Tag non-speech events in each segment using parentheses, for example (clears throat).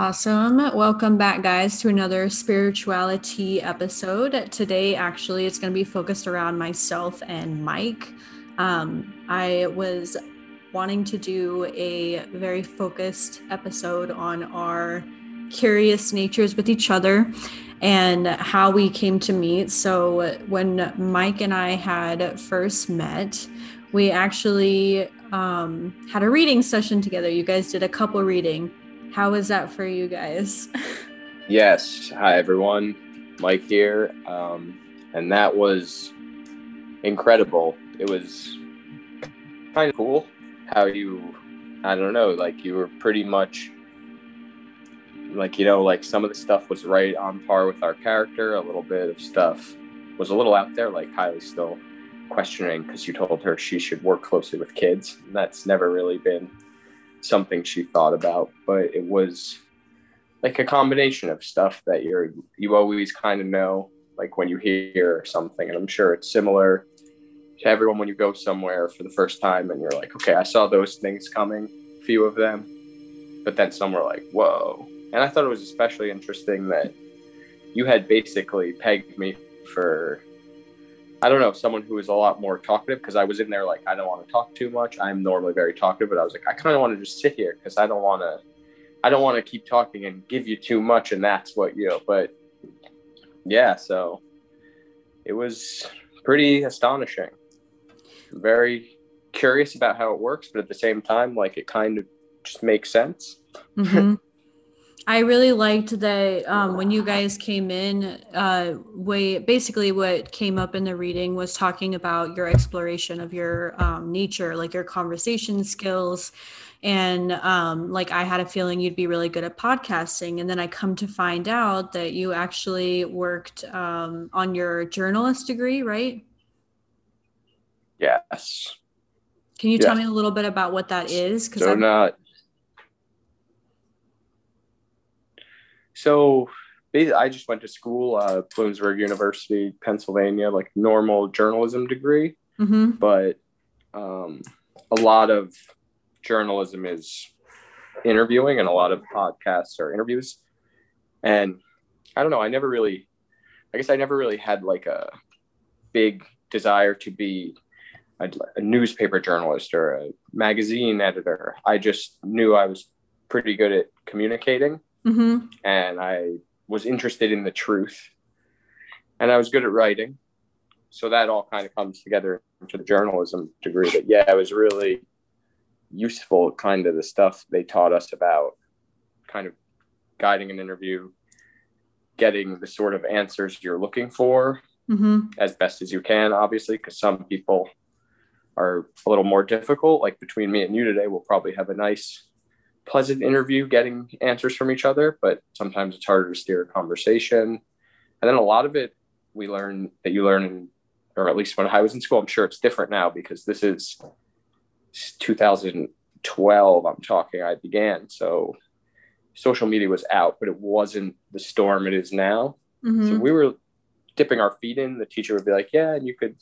Awesome. Welcome back, guys, to another spirituality episode. Today, actually, it's going to be focused around myself and Mike. Um, I was wanting to do a very focused episode on our curious natures with each other and how we came to meet. So, when Mike and I had first met, we actually um, had a reading session together. You guys did a couple reading. How was that for you guys? yes. Hi, everyone. Mike here. Um, and that was incredible. It was kind of cool how you, I don't know, like you were pretty much like, you know, like some of the stuff was right on par with our character. A little bit of stuff was a little out there, like Kylie's still questioning because you told her she should work closely with kids. That's never really been something she thought about, but it was like a combination of stuff that you're you always kind of know like when you hear something and i'm sure it's similar to everyone when you go somewhere for the first time and you're like okay i saw those things coming a few of them but then some were like whoa and i thought it was especially interesting that you had basically pegged me for I don't know, someone who is a lot more talkative because I was in there like I don't want to talk too much. I'm normally very talkative, but I was like I kind of want to just sit here because I don't want to I don't want to keep talking and give you too much and that's what you know, but yeah, so it was pretty astonishing. Very curious about how it works, but at the same time like it kind of just makes sense. Mm-hmm. (laughs) I really liked that um, when you guys came in, uh, we basically what came up in the reading was talking about your exploration of your um, nature, like your conversation skills. And um, like I had a feeling you'd be really good at podcasting. And then I come to find out that you actually worked um, on your journalist degree, right? Yes. Can you yes. tell me a little bit about what that is? Because so I'm not So I just went to school, uh, Bloomsburg University, Pennsylvania, like normal journalism degree. Mm-hmm. But um, a lot of journalism is interviewing, and a lot of podcasts are interviews. And I don't know, I never really, I guess I never really had like a big desire to be a, a newspaper journalist or a magazine editor. I just knew I was pretty good at communicating Mm-hmm. And I was interested in the truth. And I was good at writing. So that all kind of comes together into the journalism degree. But yeah, it was really useful, kind of the stuff they taught us about kind of guiding an interview, getting the sort of answers you're looking for mm-hmm. as best as you can, obviously, because some people are a little more difficult. Like between me and you today, we'll probably have a nice pleasant interview getting answers from each other, but sometimes it's harder to steer a conversation. And then a lot of it we learn that you learn in, or at least when I was in school, I'm sure it's different now because this is 2012. I'm talking, I began. So social media was out, but it wasn't the storm it is now. Mm-hmm. So we were dipping our feet in. The teacher would be like, yeah, and you could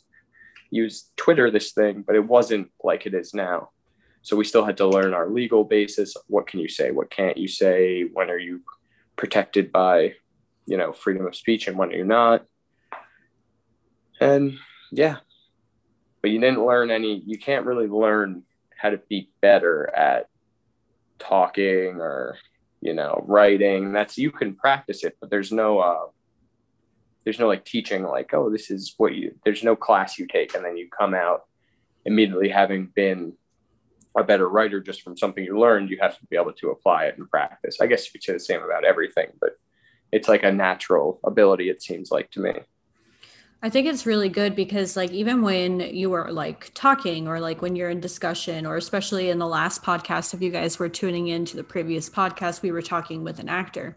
use Twitter this thing, but it wasn't like it is now. So we still had to learn our legal basis. What can you say? What can't you say? When are you protected by, you know, freedom of speech and when are you not? And yeah, but you didn't learn any, you can't really learn how to be better at talking or, you know, writing. That's, you can practice it, but there's no, uh, there's no like teaching like, oh, this is what you, there's no class you take and then you come out immediately having been a better writer just from something you learned, you have to be able to apply it in practice. I guess you could say the same about everything, but it's like a natural ability, it seems like to me. I think it's really good because, like, even when you are like talking or like when you're in discussion, or especially in the last podcast, if you guys were tuning in to the previous podcast, we were talking with an actor.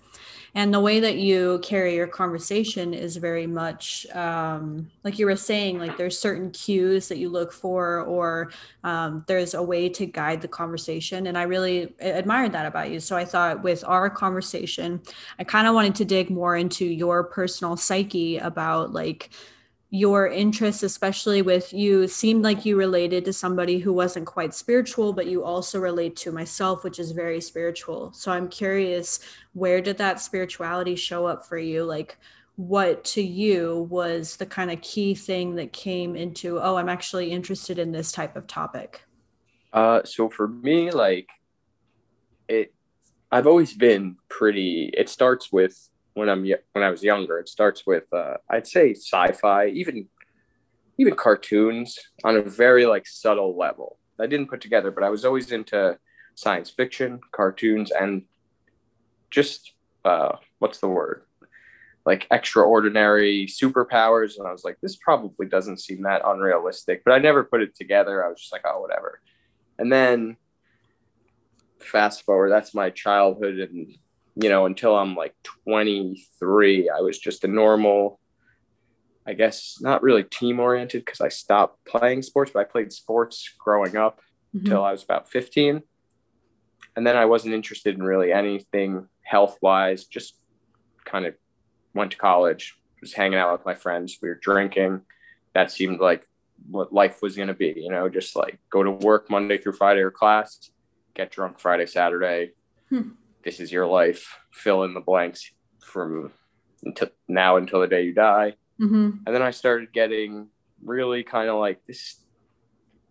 And the way that you carry your conversation is very much um, like you were saying like there's certain cues that you look for or um, there's a way to guide the conversation. And i really admired that about you. So i thought with our conversation i kind of wanted to dig more into your personal psyche about like your interests, especially with you, seemed like you related to somebody who wasn't quite spiritual, but you also relate to myself, which is very spiritual. So I'm curious, where did that spirituality show up for you? Like, what to you was the kind of key thing that came into, oh, I'm actually interested in this type of topic? Uh, so for me, like, it, I've always been pretty, it starts with when I'm when I was younger. It starts with uh, I'd say sci-fi, even even cartoons on a very like subtle level. I didn't put together, but I was always into science fiction, cartoons, and just uh, what's the word? Like extraordinary superpowers. And I was like, this probably doesn't seem that unrealistic, but I never put it together. I was just like, oh, whatever. And then fast forward, that's my childhood and you know, until I'm like 23, I was just a normal, I guess, not really team oriented because I stopped playing sports, but I played sports growing up mm-hmm. until I was about 15. And then I wasn't interested in really anything health wise, just kind of went to college, was hanging out with my friends. We were drinking. That seemed like what life was going to be, you know, just like go to work Monday through Friday or class, get drunk Friday, Saturday, hmm this is your life fill in the blanks from until now until the day you die mm-hmm. and then i started getting really kind of like this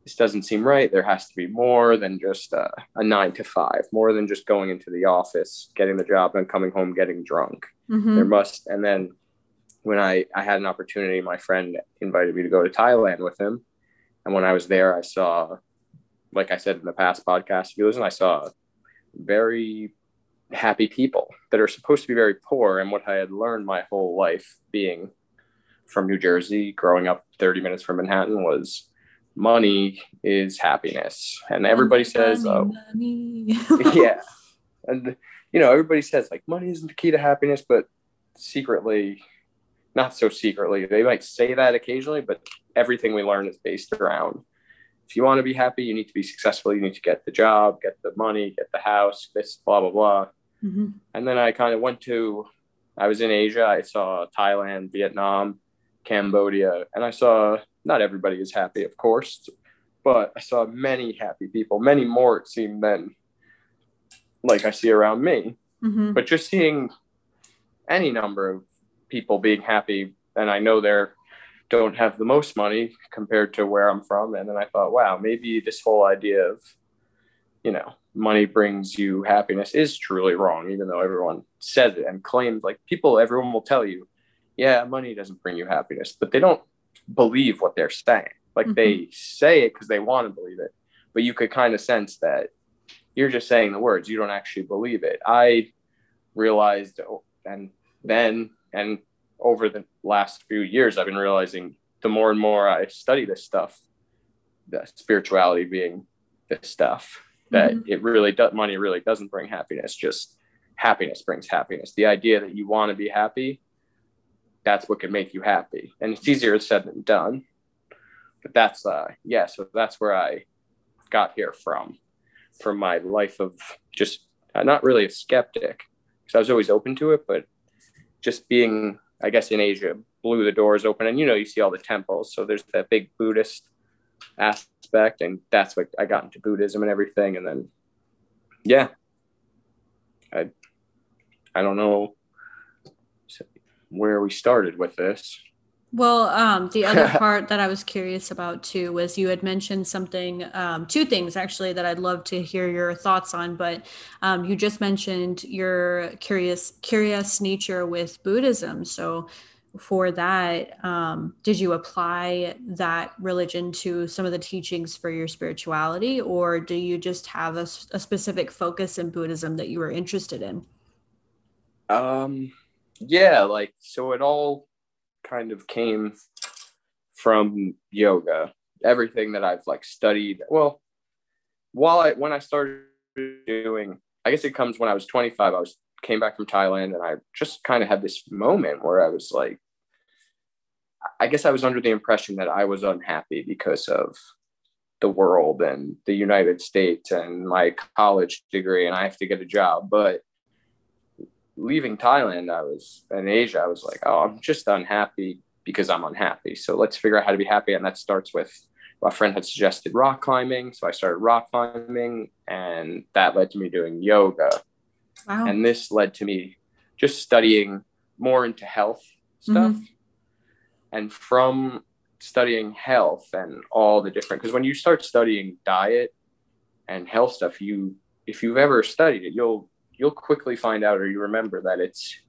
this doesn't seem right there has to be more than just a, a, nine to five more than just going into the office getting the job and coming home getting drunk mm-hmm. there must and then when I, I had an opportunity my friend invited me to go to thailand with him and when i was there i saw like i said in the past podcast if you listen i saw very happy people that are supposed to be very poor. And what I had learned my whole life being from New Jersey, growing up 30 minutes from Manhattan, was money is happiness. And everybody money, says, oh, money. (laughs) yeah. And, you know, everybody says like money isn't the key to happiness, but secretly, not so secretly, they might say that occasionally, but everything we learn is based around if you want to be happy, you need to be successful. You need to get the job, get the money, get the house, this, blah, blah, blah. Mm-hmm. And then I kind of went to, I was in Asia. I saw Thailand, Vietnam, Cambodia, and I saw not everybody is happy, of course, but I saw many happy people, many more it seemed than like I see around me. Mm-hmm. But just seeing any number of people being happy, and I know they're don't have the most money compared to where I'm from. And then I thought, wow, maybe this whole idea of, you know, money brings you happiness is truly wrong, even though everyone says it and claims like people, everyone will tell you, yeah, money doesn't bring you happiness, but they don't believe what they're saying. Like mm-hmm. they say it because they want to believe it, but you could kind of sense that you're just saying the words, you don't actually believe it. I realized, and then, and over the last few years, I've been realizing the more and more I study this stuff, the spirituality being this stuff, that mm-hmm. it really does money really doesn't bring happiness just happiness brings happiness. The idea that you want to be happy that's what can make you happy. And it's easier said than done but that's uh yeah so that's where i got here from from my life of just uh, not really a skeptic because i was always open to it but just being i guess in asia blew the doors open. And you know you see all the temples so there's that big buddhist aspect and that's what i got into buddhism and everything and then yeah. I i don't know where we started with this. Well um, the other (laughs) part that i was curious about too was you had mentioned something um, two things actually that i'd love to hear your thoughts on but um, you just mentioned your curious curious nature with buddhism. So for that um, did you apply that religion to some of the teachings for your spirituality or do you just have a, a specific focus in buddhism that you were interested in? Um yeah like so it all kind of came from yoga. Everything that i've like studied well while i when i started doing i guess it comes when i was 25 i was came back from Thailand and I just kind of had this moment where I was like, I guess I was under the impression that I was unhappy because of the world and the United States and my college degree and I have to get a job. But leaving Thailand, I was in Asia, I was like, oh, I'm just unhappy because I'm unhappy. So let's figure out how to be happy. And that starts with a friend had suggested rock climbing. So I started rock climbing and that led to me doing yoga. Wow. And this led to me just studying more into health stuff. Mm-hmm. And from studying health and all the different, because when you start studying diet and health stuff, you, if you've ever studied it, you'll, you'll quickly find out or you remember that it's,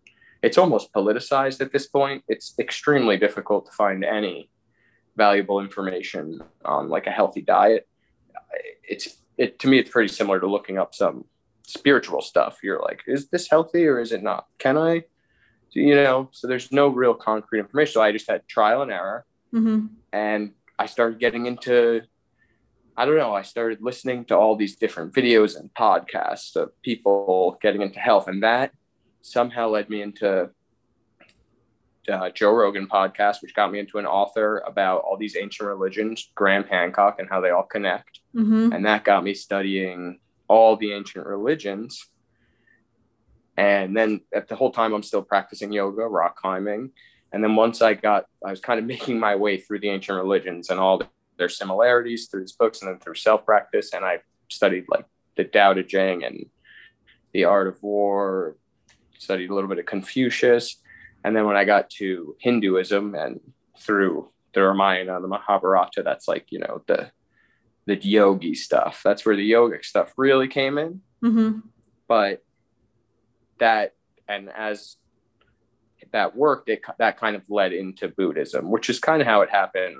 it's almost politicized at this point. It's extremely difficult to find any valuable information on like a healthy diet. It's it to me it's pretty similar to looking up some spiritual stuff. You're like, is this healthy or is it not? Can I you know, so there's no real concrete information. So I just had trial and error. Mm-hmm. And I started getting into I don't know, I started listening to all these different videos and podcasts of people getting into health and that somehow led me into uh, Joe Rogan podcast, which got me into an author about all these ancient religions, Graham Hancock, and how they all connect. Mm-hmm. And that got me studying all the ancient religions. And then at the whole time, I'm still practicing yoga, rock climbing. And then once I got, I was kind of (laughs) making my way through the ancient religions and all their similarities through these books and then through self practice. And I studied like the Tao Te Ching and the art of war, studied a little bit of Confucius and then when I got to Hinduism and through the Ramayana, the Mahabharata, that's like, you know, the the yogi stuff. That's where the yogic stuff really came in. Mm-hmm. But that, and as that worked, it that kind of led into Buddhism, which is kind of how it happened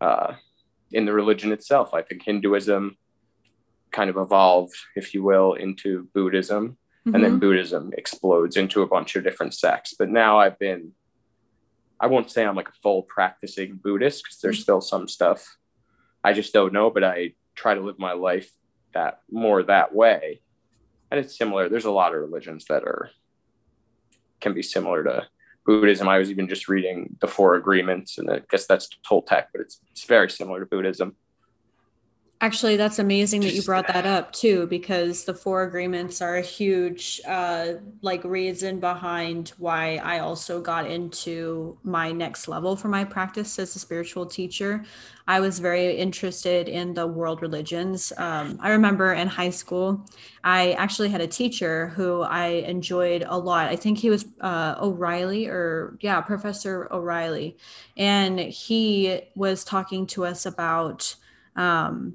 uh, in the religion itself. I think Hinduism kind of evolved, if you will, into Buddhism mm-hmm. and then mm-hmm. Buddhism explodes into a bunch of different sects. But now I've been, I won't say I'm like a full practicing Buddhist because there's mm-hmm. still some stuff I just don't know, but I try to live my life that more that way. And it's similar. There's a lot of religions that are can be similar to Buddhism. I was even just reading the Four Agreements, and I guess that's Toltec, but it's it's very similar to Buddhism. Actually, that's amazing that you brought that up too, because the four agreements are a huge, uh, like reason behind why I also got into my next level for my practice as a spiritual teacher. I was very interested in the world religions. Um, I remember in high school, I actually had a teacher who I enjoyed a lot. I think he was uh, O'Reilly or, yeah, Professor O'Reilly. And he was talking to us about, um,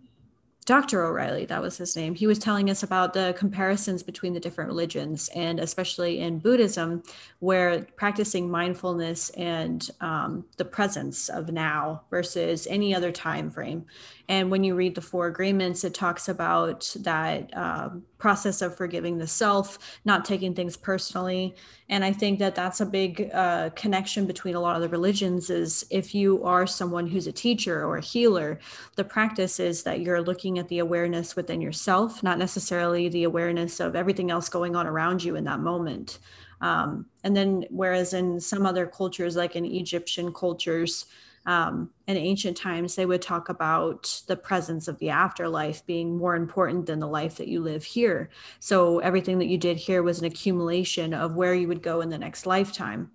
Dr. O'Reilly, that was his name, he was telling us about the comparisons between the different religions, and especially in Buddhism, where practicing mindfulness and um, the presence of now versus any other time frame. And when you read the Four Agreements, it talks about that um, process of forgiving the self, not taking things personally. And I think that that's a big uh, connection between a lot of the religions. Is if you are someone who's a teacher or a healer, the practice is that you're looking at the awareness within yourself, not necessarily the awareness of everything else going on around you in that moment. Um, and then, whereas in some other cultures, like in Egyptian cultures, um, in ancient times, they would talk about the presence of the afterlife being more important than the life that you live here. So everything that you did here was an accumulation of where you would go in the next lifetime,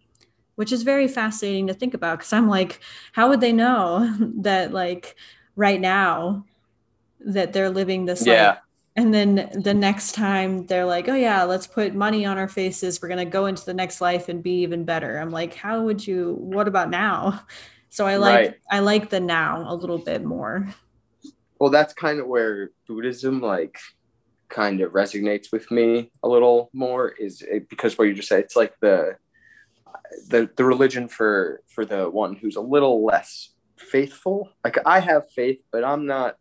which is very fascinating to think about. Because I'm like, how would they know (laughs) that, like, right now, that they're living this yeah. life? And then the next time they're like, oh, yeah, let's put money on our faces. We're going to go into the next life and be even better. I'm like, how would you, what about now? So I like right. I like the now a little bit more. Well, that's kind of where Buddhism like kind of resonates with me a little more is it, because what you just said it's like the the the religion for for the one who's a little less faithful. Like I have faith, but I'm not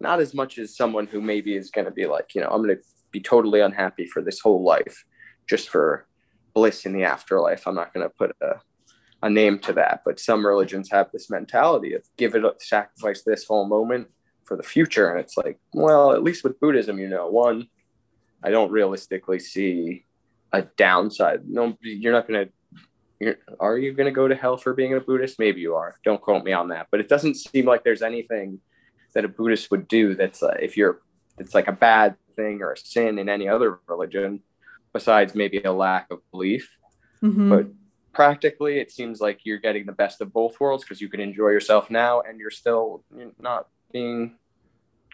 not as much as someone who maybe is going to be like, you know, I'm going to be totally unhappy for this whole life just for bliss in the afterlife. I'm not going to put a a name to that. But some religions have this mentality of give it up, sacrifice this whole moment for the future. And it's like, well, at least with Buddhism, you know, one, I don't realistically see a downside. No, you're not going to. Are you going to go to hell for being a Buddhist? Maybe you are. Don't quote me on that. But it doesn't seem like there's anything that a Buddhist would do that's uh, if you're it's like a bad thing or a sin in any other religion, besides maybe a lack of belief. Mm-hmm. But practically it seems like you're getting the best of both worlds because you can enjoy yourself now and you're still not being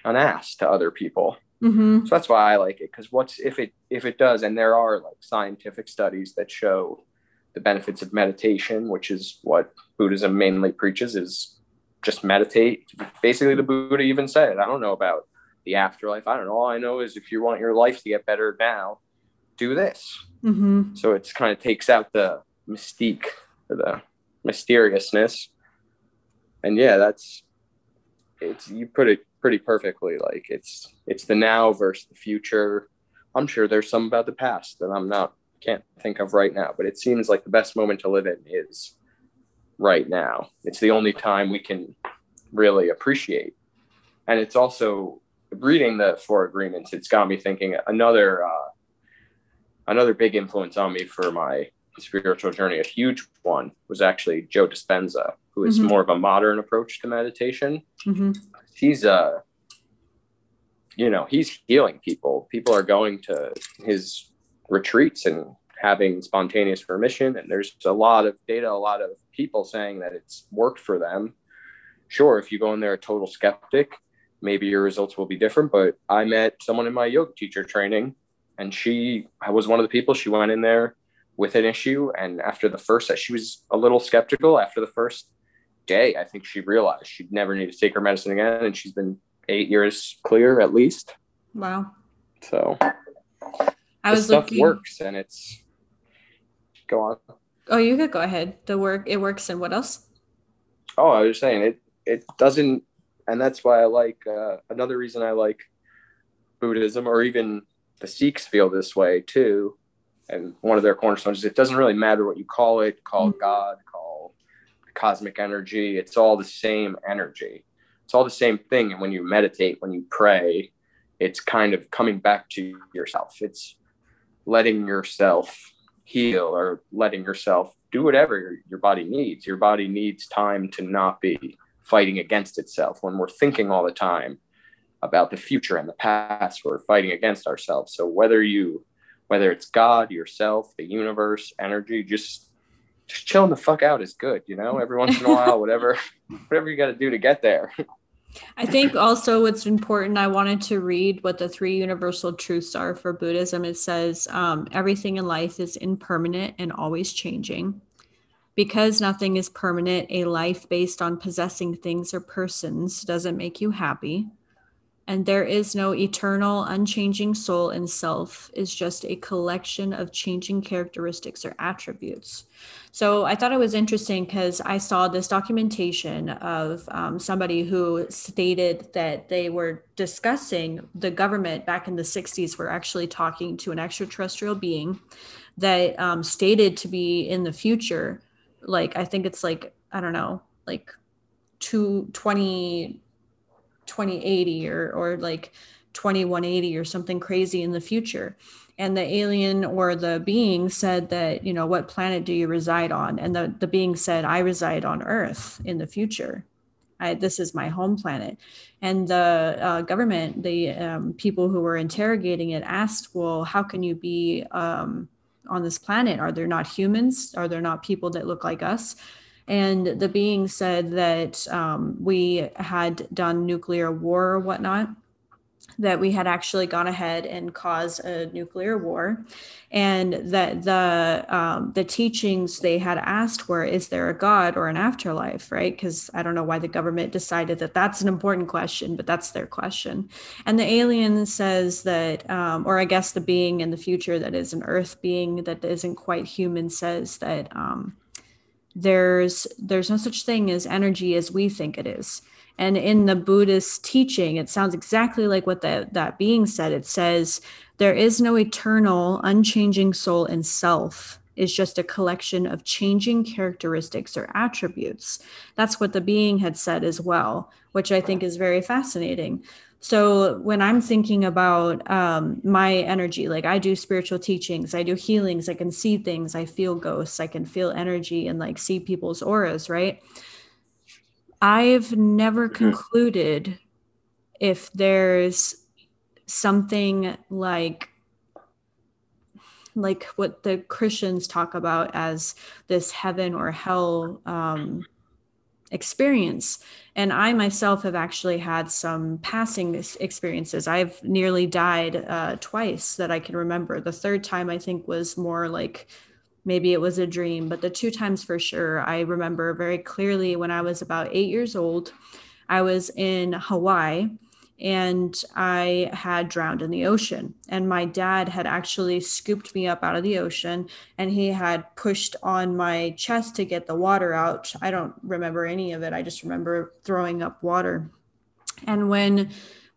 an ass to other people. Mm-hmm. so that's why i like it because what's if it if it does and there are like scientific studies that show the benefits of meditation which is what buddhism mainly preaches is just meditate. Basically the buddha even said i don't know about the afterlife. I don't know. All i know is if you want your life to get better now do this. Mm-hmm. so it's kind of takes out the mystique or the mysteriousness. And yeah, that's it's you put it pretty perfectly. Like it's it's the now versus the future. I'm sure there's some about the past that I'm not can't think of right now, but it seems like the best moment to live in is right now. It's the only time we can really appreciate. And it's also reading the four agreements, it's got me thinking another uh, another big influence on me for my spiritual journey, a huge one was actually Joe Dispenza, who is mm-hmm. more of a modern approach to meditation. Mm-hmm. He's uh you know, he's healing people. People are going to his retreats and having spontaneous remission. And there's a lot of data, a lot of people saying that it's worked for them. Sure, if you go in there a total skeptic, maybe your results will be different. But I met someone in my yoga teacher training, and she was one of the people. She went in there with an issue. And after the first, she was a little skeptical. After the first day, I think she realized she'd never need to take her medicine again. And she's been eight years clear at least. Wow. So I was stuff looking... works and it's go on. Oh, you could go ahead. The work it works and what else? Oh, I was saying it it doesn't and that's why I like uh, another reason I like Buddhism or even the Sikhs feel this way too and one of their cornerstones is it doesn't really matter what you call it, call mm-hmm. God, call cosmic energy. It's all the same energy. It's all the same thing. And when you meditate, when you pray, it's kind of coming back to yourself. It's letting yourself heal or letting yourself do whatever your, your body needs. Your body needs time to not be fighting against itself. When we're thinking all the time about the future and the past, we're fighting against ourselves. So whether you whether it's God, yourself, the universe, energy, just just chilling the fuck out is good, you know. Every once in a (laughs) while, whatever whatever you got to do to get there. I think also what's important, I wanted to read what the three universal truths are for Buddhism. It says um, everything in life is impermanent and always changing. Because nothing is permanent, a life based on possessing things or persons doesn't make you happy and there is no eternal, unchanging soul and self, is just a collection of changing characteristics or attributes. So I thought it was interesting because I saw this documentation of um, somebody who stated that they were discussing the government back in the 60s were actually talking to an extraterrestrial being that um, stated to be in the future. Like, I think it's like, I don't know, like two, 20, 2080 or or like 2180 or something crazy in the future. And the alien or the being said that you know what planet do you reside on? And the, the being said i reside on earth in the future. I, this is my home planet. And the uh, government the um, people who were interrogating it asked well how can you be um, on this planet? Are there not humans? Are there not people that look like us and the being said that um, we had done nuclear war or whatnot that we had actually gone ahead and caused a nuclear war. And that the um, the teachings they had asked were is there a god or an afterlife right? Because i don't know why the government decided that that's an important question but that's their question. And the alien says that um, or i guess the being in the future that is an earth being that isn't quite human says that um, there's there's no such thing as energy as we think it is. And in the buddhist teaching it sounds exactly like what that that being said. It says there is no eternal unchanging soul and self. Is just a collection of changing characteristics or attributes. That's what the being had said as well which i think is very fascinating so when I'm thinking about um, my energy, like I do spiritual teachings, I do healings, I can see things, I feel ghosts, I can feel energy and like see people's auras, right? I've never mm-hmm. concluded if there's something like like what the Christians talk about as this heaven or hell um, experience. And I myself have actually had some passing experiences. I've nearly died uh, twice that I can remember. The third time, I think, was more like maybe it was a dream, but the two times for sure, I remember very clearly when I was about eight years old. I was in Hawaii and I had drowned in the ocean. And my dad had actually scooped me up out of the ocean and he had pushed on my chest to get the water out. I don't remember any of it. I just remember throwing up water. And when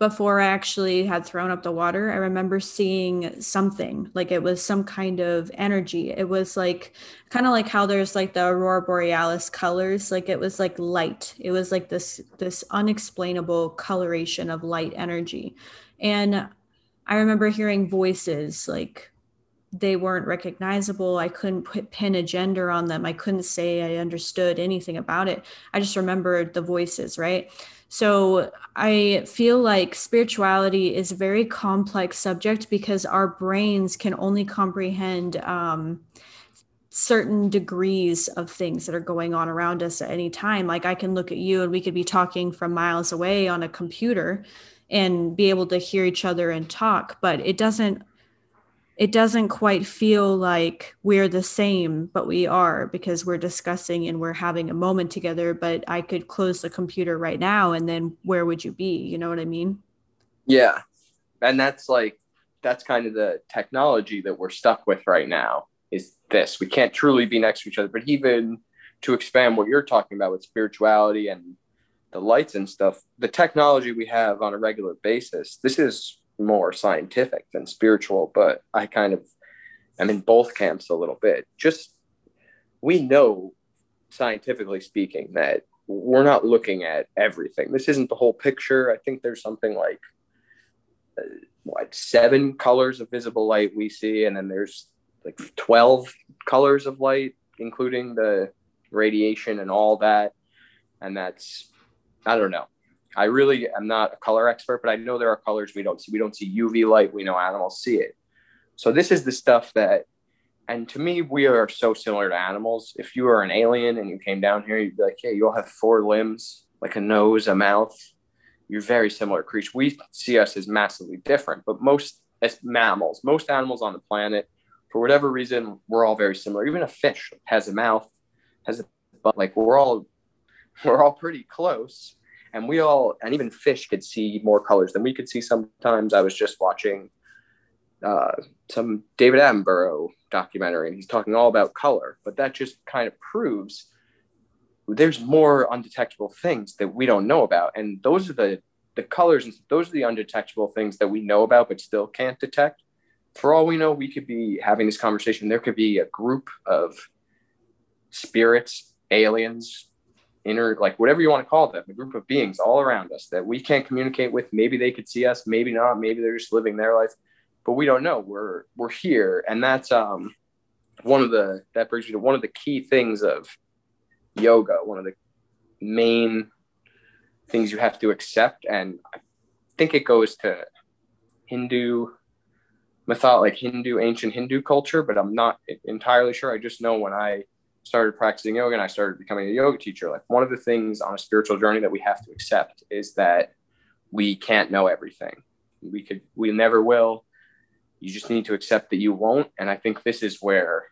before I actually had thrown up the water, I remember seeing something like it was some kind of energy. It was like kind of like how there's like the aurora borealis colors, like it was like light. It was like this this unexplainable coloration of light energy. And I remember hearing voices like they weren't recognizable. I couldn't put pin a gender on them. I couldn't say I understood anything about it. I just remembered the voices, right? So I feel like spirituality is a very complex subject because our brains can only comprehend um, certain degrees of things that are going on around us at any time. Like I can look at you and we could be talking from miles away on a computer and be able to hear each other and talk, but it doesn't it doesn't quite feel like we're the same, but we are because we're discussing and we're having a moment together. But I could close the computer right now, and then where would you be? You know what I mean? Yeah. And that's like, that's kind of the technology that we're stuck with right now is this. We can't truly be next to each other. But even to expand what you're talking about with spirituality and the lights and stuff, the technology we have on a regular basis, this is more scientific than spiritual, but I kind of am in both camps a little bit. Just we know, scientifically speaking, that we're not looking at everything. This isn't the whole picture. I think there's something like uh, what seven colors of visible light we see, and then there's like 12 colors of light, including the radiation and all that. And that's, I don't know. I really am not a color expert, but I know there are colors we don't see. We don't see UV light. We know animals see it. So this is the stuff that, and to me, we are so similar to animals. If you are an alien and you came down here, you'd be like, "Hey, you all have four limbs, like a nose, a mouth. You're very similar creatures. We see us as massively different, but most as mammals, most animals on the planet, for whatever reason, we're all very similar. Even a fish has a mouth, has a butt. Like we're all, (laughs) we're all pretty close and we all and even fish could see more colors than we could see sometimes. I was just watching uh, some david attenborough documentary and he's talking all about color but that just kind of proves there's more undetectable things that we don't know about. And those are the the colors and those are the undetectable things that we know about but still can't detect. For all we know we could be having this conversation. There could be a group of spirits aliens inner like whatever you want to call them a group of beings all around us that we can't communicate with. Maybe they could see us maybe not. Maybe they're just living their life. But we don't know. We're we're here. And that's um one of the that brings me to one of the key things of yoga one of the main things you have to accept. And i think it goes to hindu mythology like hindu ancient hindu culture but i'm not entirely sure. I just know when i started practicing yoga and I started becoming a yoga teacher, like one of the things on a spiritual journey that we have to accept is that we can't know everything. We could, we never will. You just need to accept that you won't. And I think this is where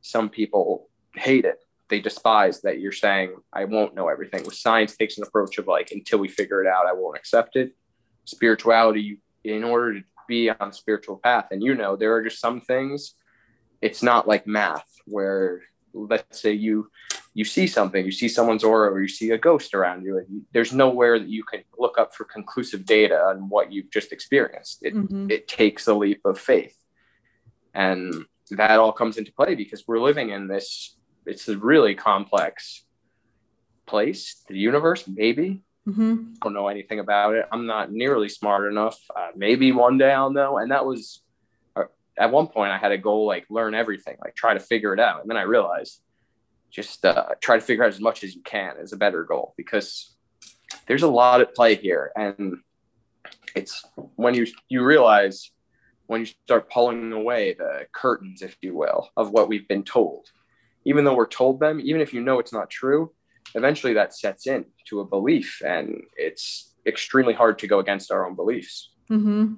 some people hate it. They despise that you're saying, I won't know everything. With science takes an approach of like, until we figure it out, I won't accept it. Spirituality, in order to be on a spiritual path, and you know, there are just some things, it's not like math where let's say you you see something, you see someone's aura, or you see a ghost around you, and there's nowhere that you can look up for conclusive data on what you've just experienced. It mm-hmm. it takes a leap of faith, and that all comes into play because we're living in this. It's a really complex place, the universe. Maybe mm-hmm. I don't know anything about it. I'm not nearly smart enough. Uh, maybe one day I'll know. And that was at one point I had a goal like learn everything, like try to figure it out. And then I realized just uh, try to figure out as much as you can is a better goal because there's a lot at play here. And it's when you you realize when you start pulling away the curtains, if you will, of what we've been told. Even though we're told them, even if you know it's not true, eventually that sets in to a belief and it's extremely hard to go against our own beliefs. Mm-hmm.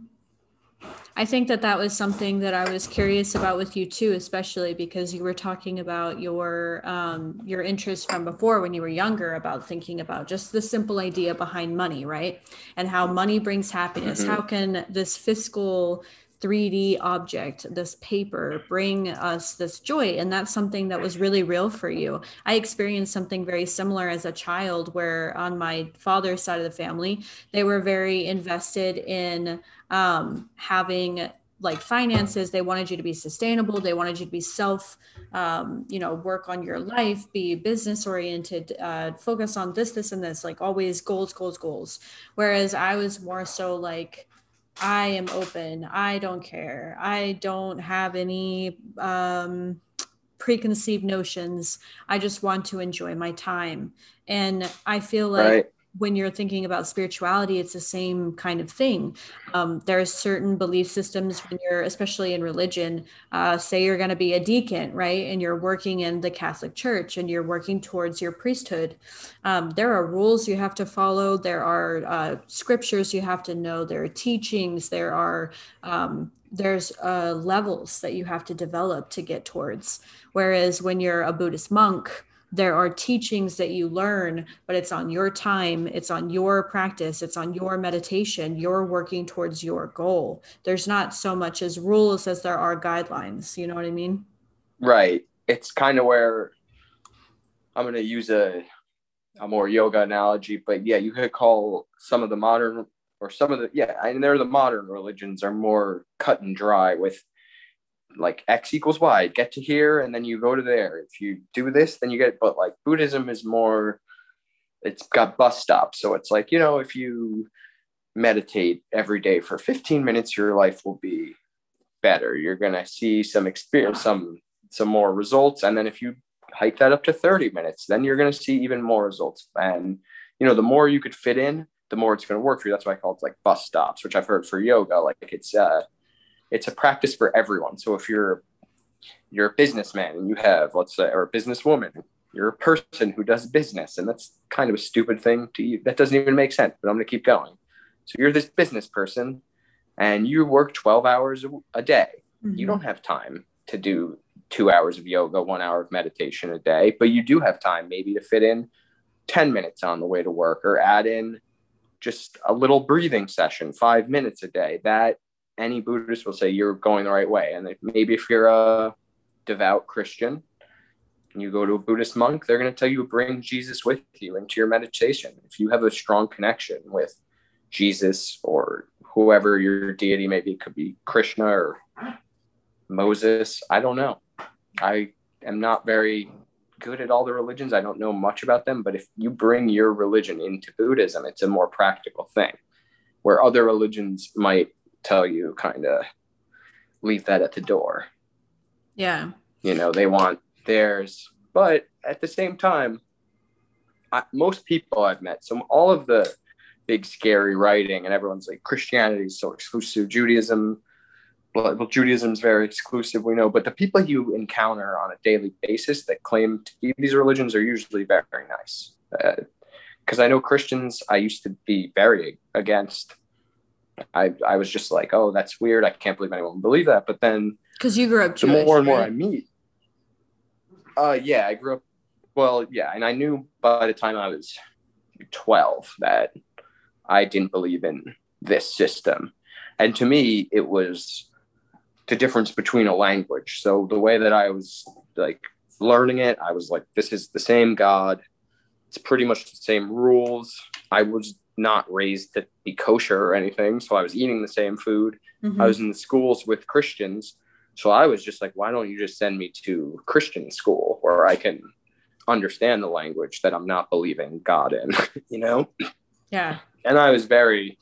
I think that that was something that I was curious about with you too, especially because you were talking about your um, your interest from before when you were younger about thinking about just the simple idea behind money, right? And how money brings happiness. Mm-hmm. How can this fiscal 3D object, this paper, bring us this joy. And that's something that was really real for you. I experienced something very similar as a child, where on my father's side of the family, they were very invested in um, having like finances they wanted you to be sustainable they wanted you to be self um, you know work on your life be business oriented uh, focus on this this and this like always goals goals goals whereas i was more so like I am open. I don't care. I don't have any um, preconceived notions. I just want to enjoy my time. And I feel like right when you're thinking about spirituality, it's the same kind of thing. Um, there are certain belief systems when you're, especially in religion, uh, say you're going to be a deacon, right? And you're working in the Catholic Church and you're working towards your priesthood. Um, there are rules you have to follow. There are uh, scriptures you have to know. There are teachings. There are um, there's uh, levels that you have to develop to get towards. Whereas when you're a Buddhist monk, there are teachings that you learn, but it's on your time, it's on your practice, it's on your meditation. You're working towards your goal. There's not so much as rules as there are guidelines. You know what I mean? Right. It's kind of where I'm going to use a, a more yoga analogy, but yeah, you could call some of the modern or some of the, yeah, and they're the modern religions are more cut and dry with like x equals y get to here and then you go to there. If you do this then you get but like buddhism is more it's got bus stops. So it's like you know if you meditate every day for 15 minutes your life will be better. You're going to see some experience some some more results. And then if you hike that up to 30 minutes then you're going to see even more results. And you know the more you could fit in the more it's going to work for you. That's why i call it like bus stops which i've heard for yoga like it's uh it's a practice for everyone. So if you're you're a businessman and you have, let's say, or a businesswoman, you're a person who does business, and that's kind of a stupid thing to you. That doesn't even make sense, but I'm going to keep going. So you're this business person, and you work 12 hours a day. Mm-hmm. You don't have time to do two hours of yoga, one hour of meditation a day, but you do have time maybe to fit in 10 minutes on the way to work or add in just a little breathing session, five minutes a day. That any Buddhist will say you're going the right way. And maybe if you're a devout Christian and you go to a Buddhist monk, they're going to tell you bring Jesus with you into your meditation. If you have a strong connection with Jesus or whoever your deity maybe, it could be Krishna or Moses. I don't know. I am not very good at all the religions. I don't know much about them, but if you bring your religion into Buddhism, it's a more practical thing. Where other religions might tell you kind of leave that at the door. Yeah. You know, they want theirs. But at the same time, I, most people I've met, so all of the big scary writing, and everyone's like, Christianity is so exclusive, Judaism, well, Judaism's very exclusive, we know, but the people you encounter on a daily basis that claim to be these religions are usually very, nice. Because uh, I know Christians, I used to be very against I I was just like, oh, that's weird. I can't believe anyone would believe that. But then, because you grew up Jewish, the more and more right? I meet, uh, yeah, I grew up. Well, yeah, and I knew by the time I was twelve that I didn't believe in this system, and to me, it was the difference between a language. So the way that I was like learning it, I was like, this is the same God. It's pretty much the same rules. I was not raised to be kosher or anything. So I was eating the same food. Mm-hmm. I was in the schools with Christians. So I was just like, why don't you just send me to Christian school where I can understand the language that I'm not believing God in, (laughs) you know? Yeah. And I was very,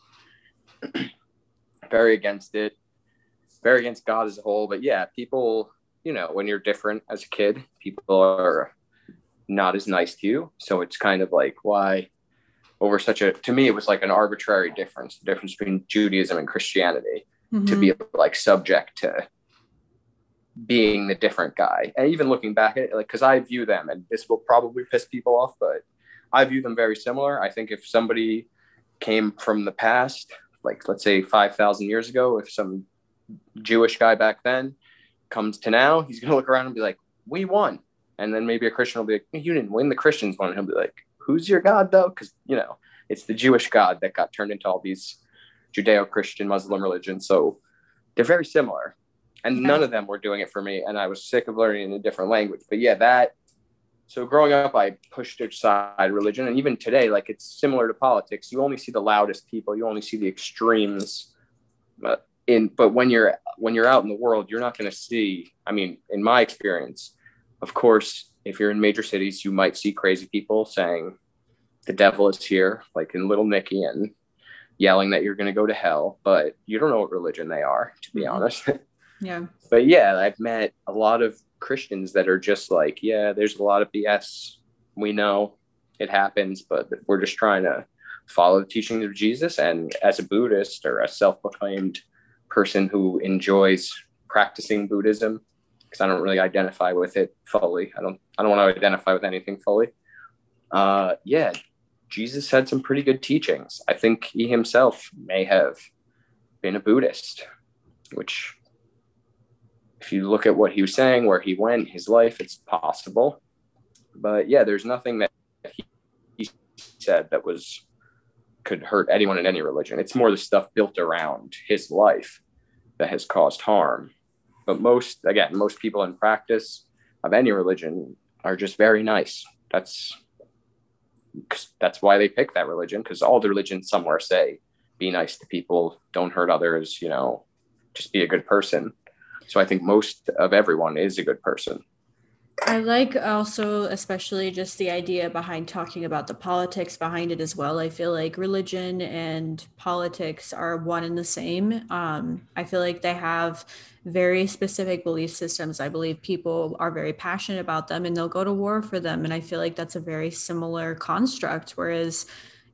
(clears throat) very against it, very against God as a whole. But yeah, people, you know, when you're different as a kid, people are not as nice to you. So it's kind of like, why? Over such a to me it was like an arbitrary difference the difference between judaism and christianity mm-hmm. to be like subject to being the different guy. And even looking back at it, like, because I view them, and this will probably piss people off, but I view them very similar. I think if somebody came from the past, like let's say 5,000 years ago, if some Jewish guy back then comes to now, he's going to look around and be like, we won. And then maybe a Christian will be like, you didn't win, the Christians won. And he'll be like, who's your God though? Because, you know, it's the Jewish God that got turned into all these Judeo Christian Muslim religions. So they're very similar. And yeah. none of them were doing it for me. And I was sick of learning in a different language. But yeah, that. So growing up, I pushed aside religion. And even today, like it's similar to politics. You only see the loudest people, you only see the extremes. But in but when you're when you're out in the world, you're not going to see. I mean, in my experience, of course, if you're in major cities, you might see crazy people saying, "The devil is here," like in Little Nicky, and yelling that you're going to go to hell. But you don't know what religion they are, to be mm-hmm. honest. (laughs) Yeah. But yeah, I've met a lot of Christians that are just like, yeah, there's a lot of BS. We know it happens, but we're just trying to follow the teachings of Jesus. And as a Buddhist or a self proclaimed person who enjoys practicing Buddhism, because I don't really identify with it fully. I don't I don't want to identify with anything fully. Uh, yeah, Jesus had some pretty good teachings. I think he himself may have been a Buddhist, which if you look at what he was saying, where he went, his life, it's possible. But yeah, there's nothing that he, he said that was could hurt anyone in any religion. It's more the stuff built around his life that has caused harm. But most, again, most people in practice of any religion are just very nice. That's that's why they pick that religion because all the religions somewhere say be nice to people, don't hurt others, you know, just be a good person. So I think most of everyone is a good person. I like also, especially just the idea behind talking about the politics behind it as well. I feel like religion and politics are one and the same. Um, I feel like they have very specific belief systems. I believe people are very passionate about them and they'll go to war for them. And I feel like that's a very similar construct. Whereas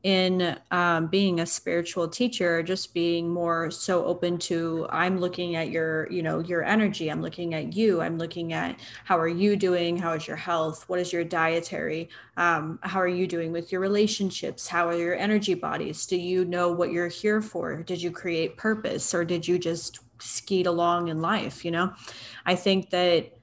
in um, being a spiritual teacher just being more so open to i'm looking at your you know your energy i'm looking at you i'm looking at how are you doing how is your health what is your dietary um, how are you doing with your relationships how are your energy bodies do you know what you're here for? Did you create purpose or did you just skeet along in life you know? I think that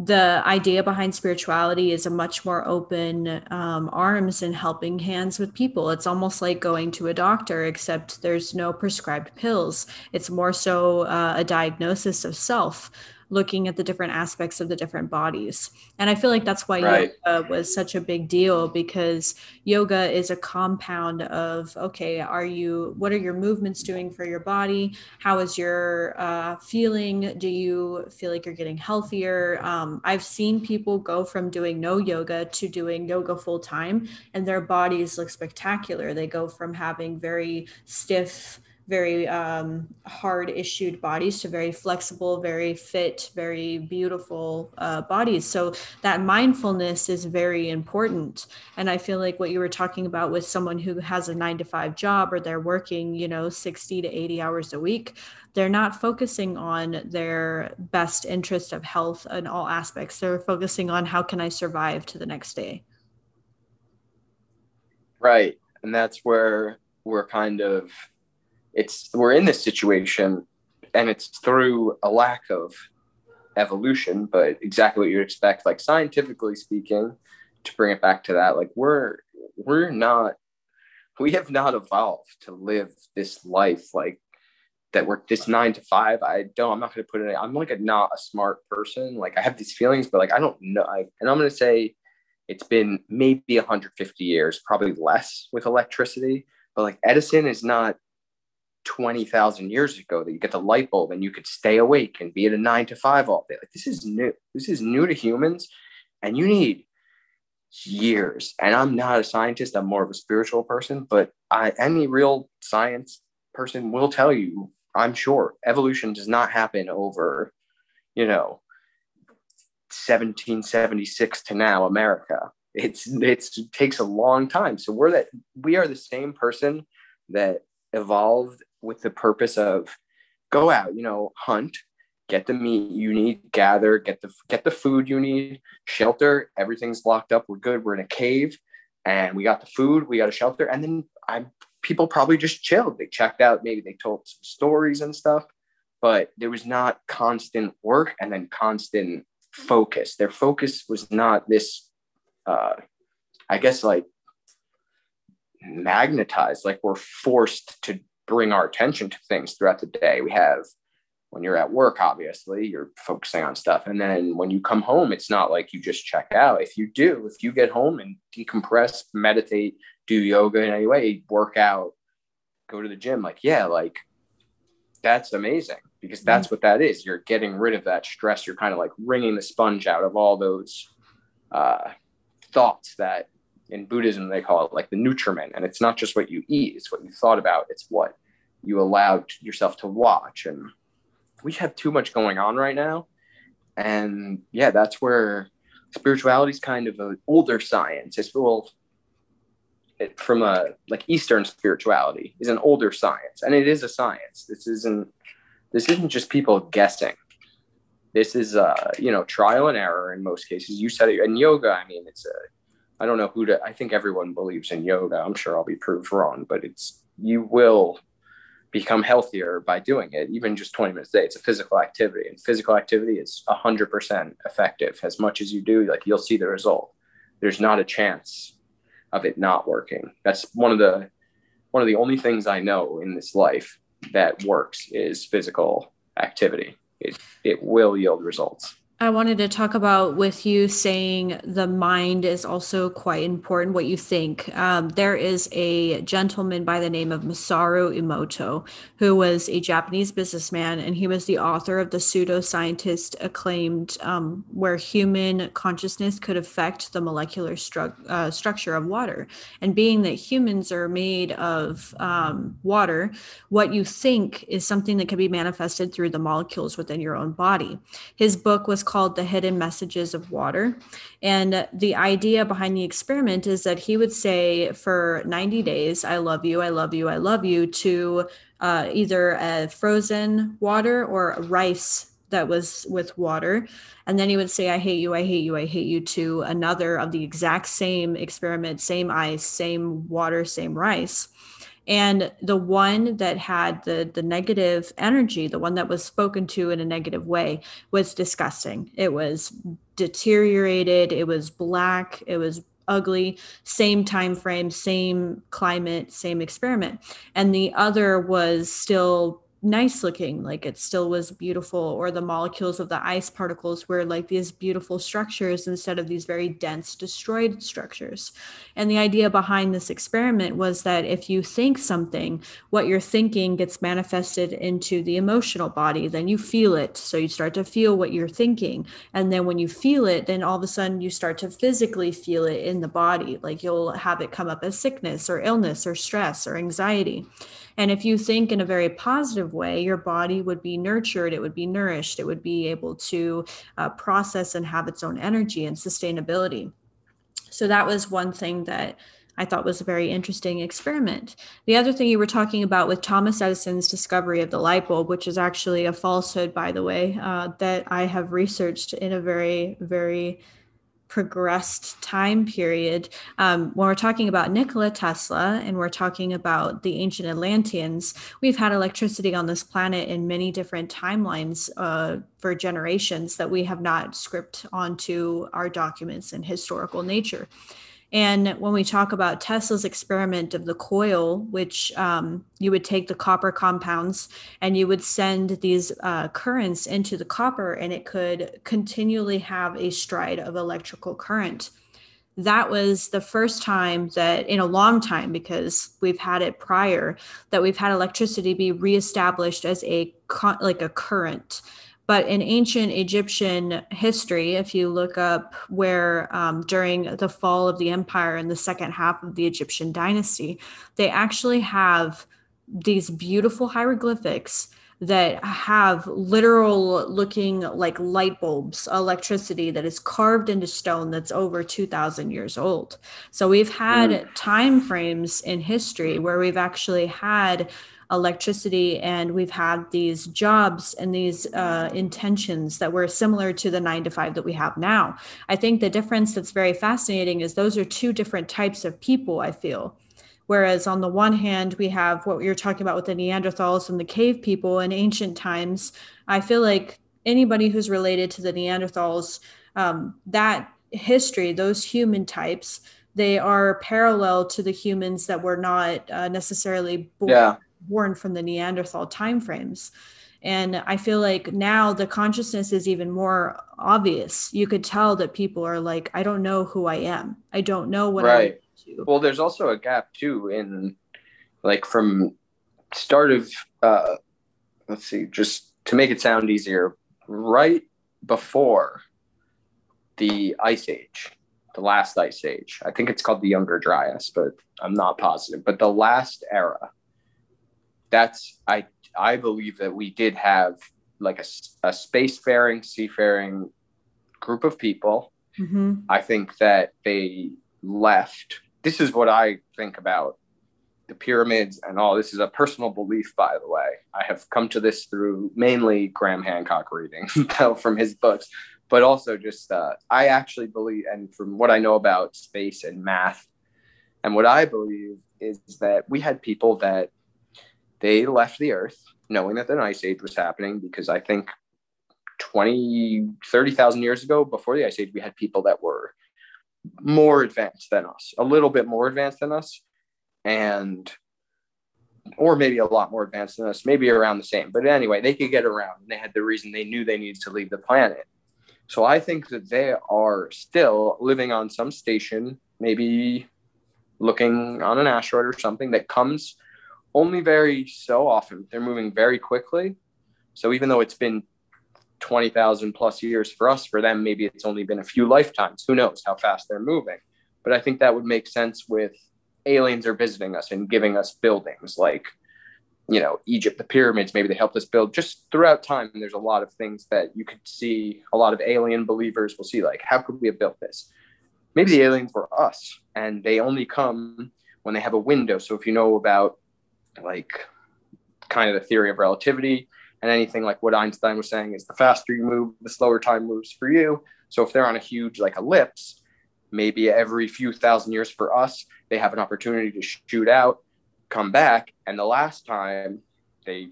the idea behind spirituality is a much more open um, arms and helping hands with people. It's almost like going to a doctor, except there's no prescribed pills. It's more so uh, a diagnosis of self looking at the different aspects of the different bodies. And I feel like that's why right. yoga was such a big deal because yoga is a compound of okay, are you what are your movements doing for your body? How is your uh, feeling? Do you feel like you're getting healthier? Um, I've seen people go from doing no yoga to doing yoga full time, and their bodies look spectacular. They go from having very stiff very um, hard issued bodies to very flexible, very fit, very beautiful uh, bodies. So that mindfulness is very important. And I feel like what you were talking about with someone who has a nine to five job or they're working, you know, 60 to 80 hours a week, they're not focusing on their best interest of health in all aspects. They're focusing on how can I survive to the next day. Right. And that's where we're kind of it's we're in this situation and it's through a lack of evolution but exactly what you'd expect like scientifically speaking to bring it back to that like we're we're not we have not evolved to live this life like that we're this nine to five. I don't i'm not going to put it i'm like a not a smart person. Like i have these feelings but like i don't know I, and i'm going to say it's been maybe 150 years probably less with electricity but like edison is not 20,000 years ago that you get the light bulb and you could stay awake and be at a nine to five all day. Like this is new. This is new to humans and you need years. And I'm not a scientist. I'm more of a spiritual person, but I, any real science person will tell you, I'm sure evolution does not happen over, you know, 1776 to now America. It's, it's it takes a long time. So we're that we are the same person that evolved with the purpose of go out, you know, hunt, get the meat you need, gather, get the get the food you need, shelter, everything's locked up, we're good, we're in a cave and we got the food, we got a shelter and then I people probably just chilled. They checked out, maybe they told some stories and stuff, but there was not constant work and then constant focus. Their focus was not this uh I guess like magnetized, like we're forced to bring our attention to things throughout the day. We have when you're at work, obviously, you're focusing on stuff. And then when you come home, it's not like you just check out. If you do, if you get home and decompress, meditate, do yoga in any way, work out, go to the gym, like, yeah, like that's amazing because that's mm-hmm. what that is. You're getting rid of that stress. You're kind of like wringing the sponge out of all those uh, thoughts that in Buddhism they call it like the nutriment. And it's not just what you eat, it's what you thought about, it's what you allowed yourself to watch. And we have too much going on right now. And yeah, that's where spirituality is kind of an older science. It's well, it, from a like Eastern spirituality is an older science, and it is a science. This isn't this isn't just people guessing. This is uh you know trial and error in most cases. You said it in yoga. I mean, it's a I don't know who to, I think everyone believes in yoga. I'm sure I'll be proved wrong, but it's, you will become healthier by doing it, even just 20 minutes a day. It's a physical activity, and physical activity is 100% effective. As much as you do, like you'll see the result. There's not a chance of it not working. That's one of the one of the only things I know in this life that works is physical activity. It it will yield results. I wanted to talk about with you saying the mind is also quite important, what you think. Um, there is a gentleman by the name of Masaru Emoto, who was a Japanese businessman, and he was the author of the pseudoscientist acclaimed um, Where Human Consciousness Could Affect the Molecular stru- uh, Structure of Water. And being that humans are made of um, water, what you think is something that can be manifested through the molecules within your own body. His book was called The Hidden Messages of Water. And the idea behind the experiment is that he would say for 90 days, I love you, I love you, I love you, to uh, either a frozen water or rice that was with water. And then he would say, I hate you, I hate you, I hate you to another of the exact same experiment, same ice, same water, same rice and the one that had the the negative energy the one that was spoken to in a negative way was disgusting. It was deteriorated. It was black. It was ugly. Same time frame same climate same experiment. And the other was still nice looking like it still was beautiful or the molecules of the ice particles were like these beautiful structures instead of these very dense destroyed structures. And the idea behind this experiment was that if you think something what you're thinking gets manifested into the emotional body. Then you feel it. So you start to feel what you're thinking. And then when you feel it then all of a sudden you start to physically feel it in the body. Like you'll have it come up as sickness or illness or stress or anxiety and if you think in a very positive way, your body would be nurtured, it would be nourished, it would be able to uh, process and have its own energy and sustainability. So that was one thing that I thought was a very interesting experiment. The other thing you were talking about with Thomas Edison's discovery of the light bulb, which is actually a falsehood, by the way, uh, that I have researched in a very, very progressed time period. Um, when we're talking about Nikola Tesla and we're talking about the ancient Atlanteans, we've had electricity on this planet in many different timelines uh, for generations that we have not script onto our documents in historical nature. And when we talk about Tesla's experiment of the coil, which um, you would take the copper compounds and you would send these uh, currents into the copper, and it could continually have a stride of electrical current. That was the first time that, in a long time, because we've had it prior, that we've had electricity be reestablished as a like a current but in ancient Egyptian history, if you look up where um, during the fall of the empire in the second half of the Egyptian dynasty, they actually have these beautiful hieroglyphics that have literal looking like light bulbs electricity that is carved into stone that's over 2000 years old so we've had mm. time frames in history where we've actually had electricity and we've had these jobs and these uh, intentions that were similar to the nine to five that we have now. I think the difference that's very fascinating is those are two different types of people, I feel. Whereas on the one hand, we have what you're talking about with the Neanderthals and the cave people in ancient times. I feel like anybody who's related to the Neanderthals, um, that history, those human types, they are parallel to the humans that were not uh, necessarily born, yeah. Born from the Neanderthal timeframes. And I feel like now the consciousness is even more obvious. You could tell that people are like, I don't know who I am. I don't know what right. I Well, there's also a gap too in like from start of uh let's see, just to make it sound easier, right before the ice age the last ice age. I think it's called the Younger Dryas, but I'm not positive. But the last era, that's I I believe that we did have like a, a spacefaring, seafaring group of people. Mm-hmm. I think that they left. This is what I think about the pyramids and all. This is a personal belief, by the way. I have come to this through mainly Graham Hancock reading (laughs) from his books, but also just uh, I actually believe, and from what I know about space and math, and what I believe is that we had people that they left the Earth knowing that an ice age was happening because I think 20, 30,000 years ago, before the ice age, we had people that were more advanced than us, a little bit more advanced than us, and or maybe a lot more advanced than us, maybe around the same. But anyway, they could get around and they had the reason they knew they needed to leave the planet. So I think that they are still living on some station, maybe looking on an asteroid or something that comes only very so often. They're moving very quickly. So even though it's been 20,000 plus years for us, for them, maybe it's only been a few lifetimes. Who knows how fast they're moving? But I think that would make sense with aliens are visiting us and giving us buildings like you know egypt the pyramids maybe they helped us build just throughout time there's a lot of things that you could see a lot of alien believers will see like how could we have built this maybe the aliens were us and they only come when they have a window so if you know about like kind of the theory of relativity and anything like what einstein was saying is the faster you move the slower time moves for you so if they're on a huge like ellipse maybe every few thousand years for us they have an opportunity to shoot out come back. And the last time they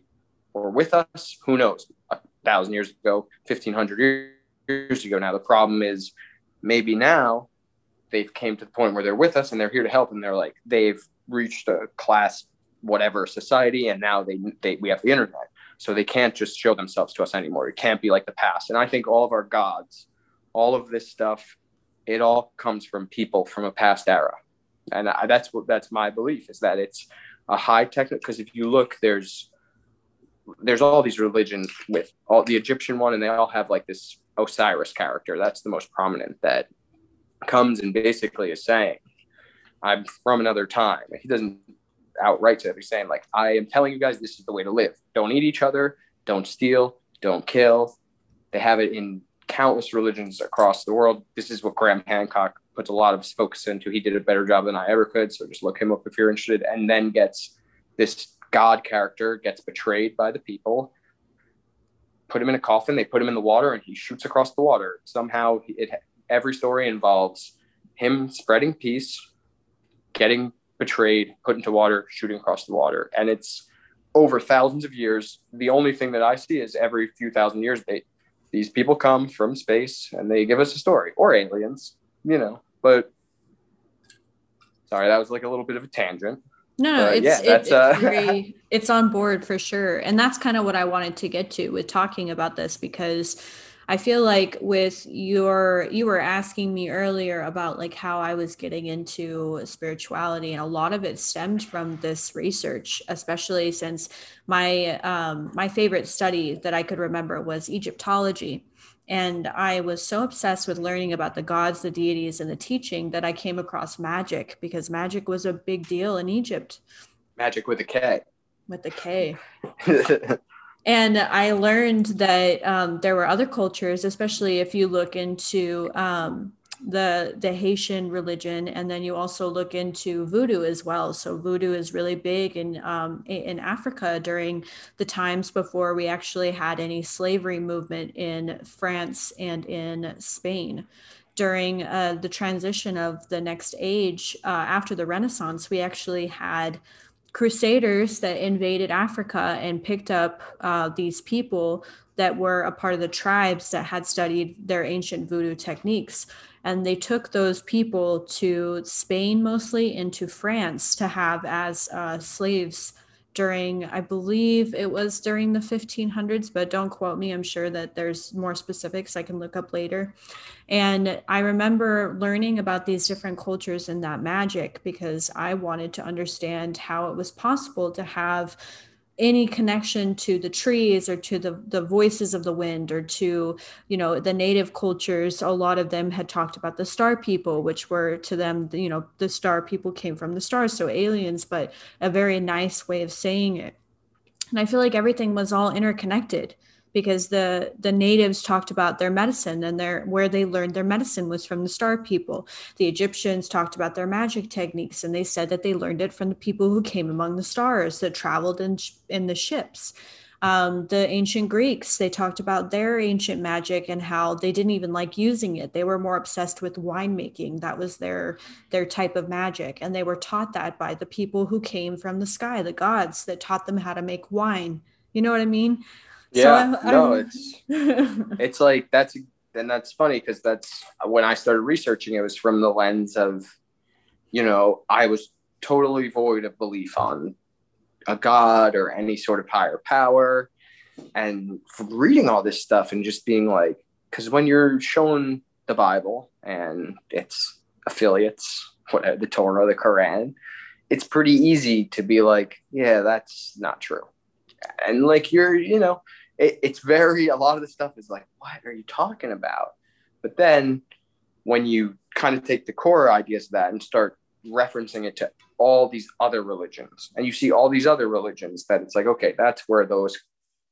were with us, who knows, a thousand years ago, 1500 years ago. Now, the problem is maybe now they've came to the point where they're with us and they're here to help. And they're like, they've reached a class, whatever society. And now they, they, we have the internet. So they can't just show themselves to us anymore. It can't be like the past. And I think all of our gods, all of this stuff, it all comes from people from a past era and I, that's what that's my belief is that it's a high tech because if you look there's there's all these religions with all the Egyptian one and they all have like this Osiris character that's the most prominent that comes and basically is saying I'm from another time he doesn't outright it he's saying like I am telling you guys this is the way to live don't eat each other don't steal don't kill they have it in countless religions across the world this is what Graham Hancock puts a lot of focus into. He did a better job than I ever could. So just look him up if you're interested. And then gets this God character gets betrayed by the people, put him in a coffin. They put him in the water, and he shoots across the water. Somehow, it every story involves him spreading peace, getting betrayed, put into water, shooting across the water, and it's over thousands of years. The only thing that I see is every few thousand years they these people come from space and they give us a story or aliens, you know. But sorry, that was like a little bit of a tangent. No, no, it's, yeah, it, it's, uh... very, it's on board for sure. And that's kind of what I wanted to get to with talking about this because I feel like with your you were asking me earlier about like how I was getting into spirituality and a lot of it stemmed from this research especially since my um my favorite study that I could remember was Egyptology and I was so obsessed with learning about the gods, the deities, and the teaching that I came across magic because magic was a big deal in Egypt. Magic with a K. With a K. (laughs) and I learned that um, there were other cultures, especially if you look into um, the the Haitian religion, and then you also look into voodoo as well. So voodoo is really big in um, in Africa during the times before we actually had any slavery movement in France and in Spain. During uh, the transition of the next age uh, after the Renaissance, we actually had crusaders that invaded Africa and picked up uh, these people that were a part of the tribes that had studied their ancient voodoo techniques. And they took those people to Spain mostly into France to have as uh, slaves during I believe it was during the 1500s but don't quote me I'm sure that there's more specifics I can look up later. And I remember learning about these different cultures and that magic because I wanted to understand how it was possible to have any connection to the trees or to the, the voices of the wind or to you know the native cultures a lot of them had talked about the star people which were to them you know the star people came from the stars so aliens but a very nice way of saying it. And i feel like everything was all interconnected because the the natives talked about their medicine and their where they learned their medicine was from the star people. The egyptians talked about their magic techniques and they said that they learned it from the people who came among the stars that traveled in in the ships. Um, the ancient greeks they talked about their ancient magic and how they didn't even like using it. They were more obsessed with winemaking. That was their their type of magic. And they were taught that by the people who came from the sky the gods that taught them how to make wine. You know what i mean yeah, so I, no, it's it's like that's and that's funny because that's when I started researching. It was from the lens of, you know, I was totally void of belief on a god or any sort of higher power, and reading all this stuff and just being like, because when you're shown the Bible and its affiliates, whatever the Torah, the Quran, it's pretty easy to be like, yeah, that's not true and like you're you know it, it's very a lot of the stuff is like what are you talking about? But then when you kind of take the core ideas of that and start referencing it to all these other religions and you see all these other religions that it's like okay that's where those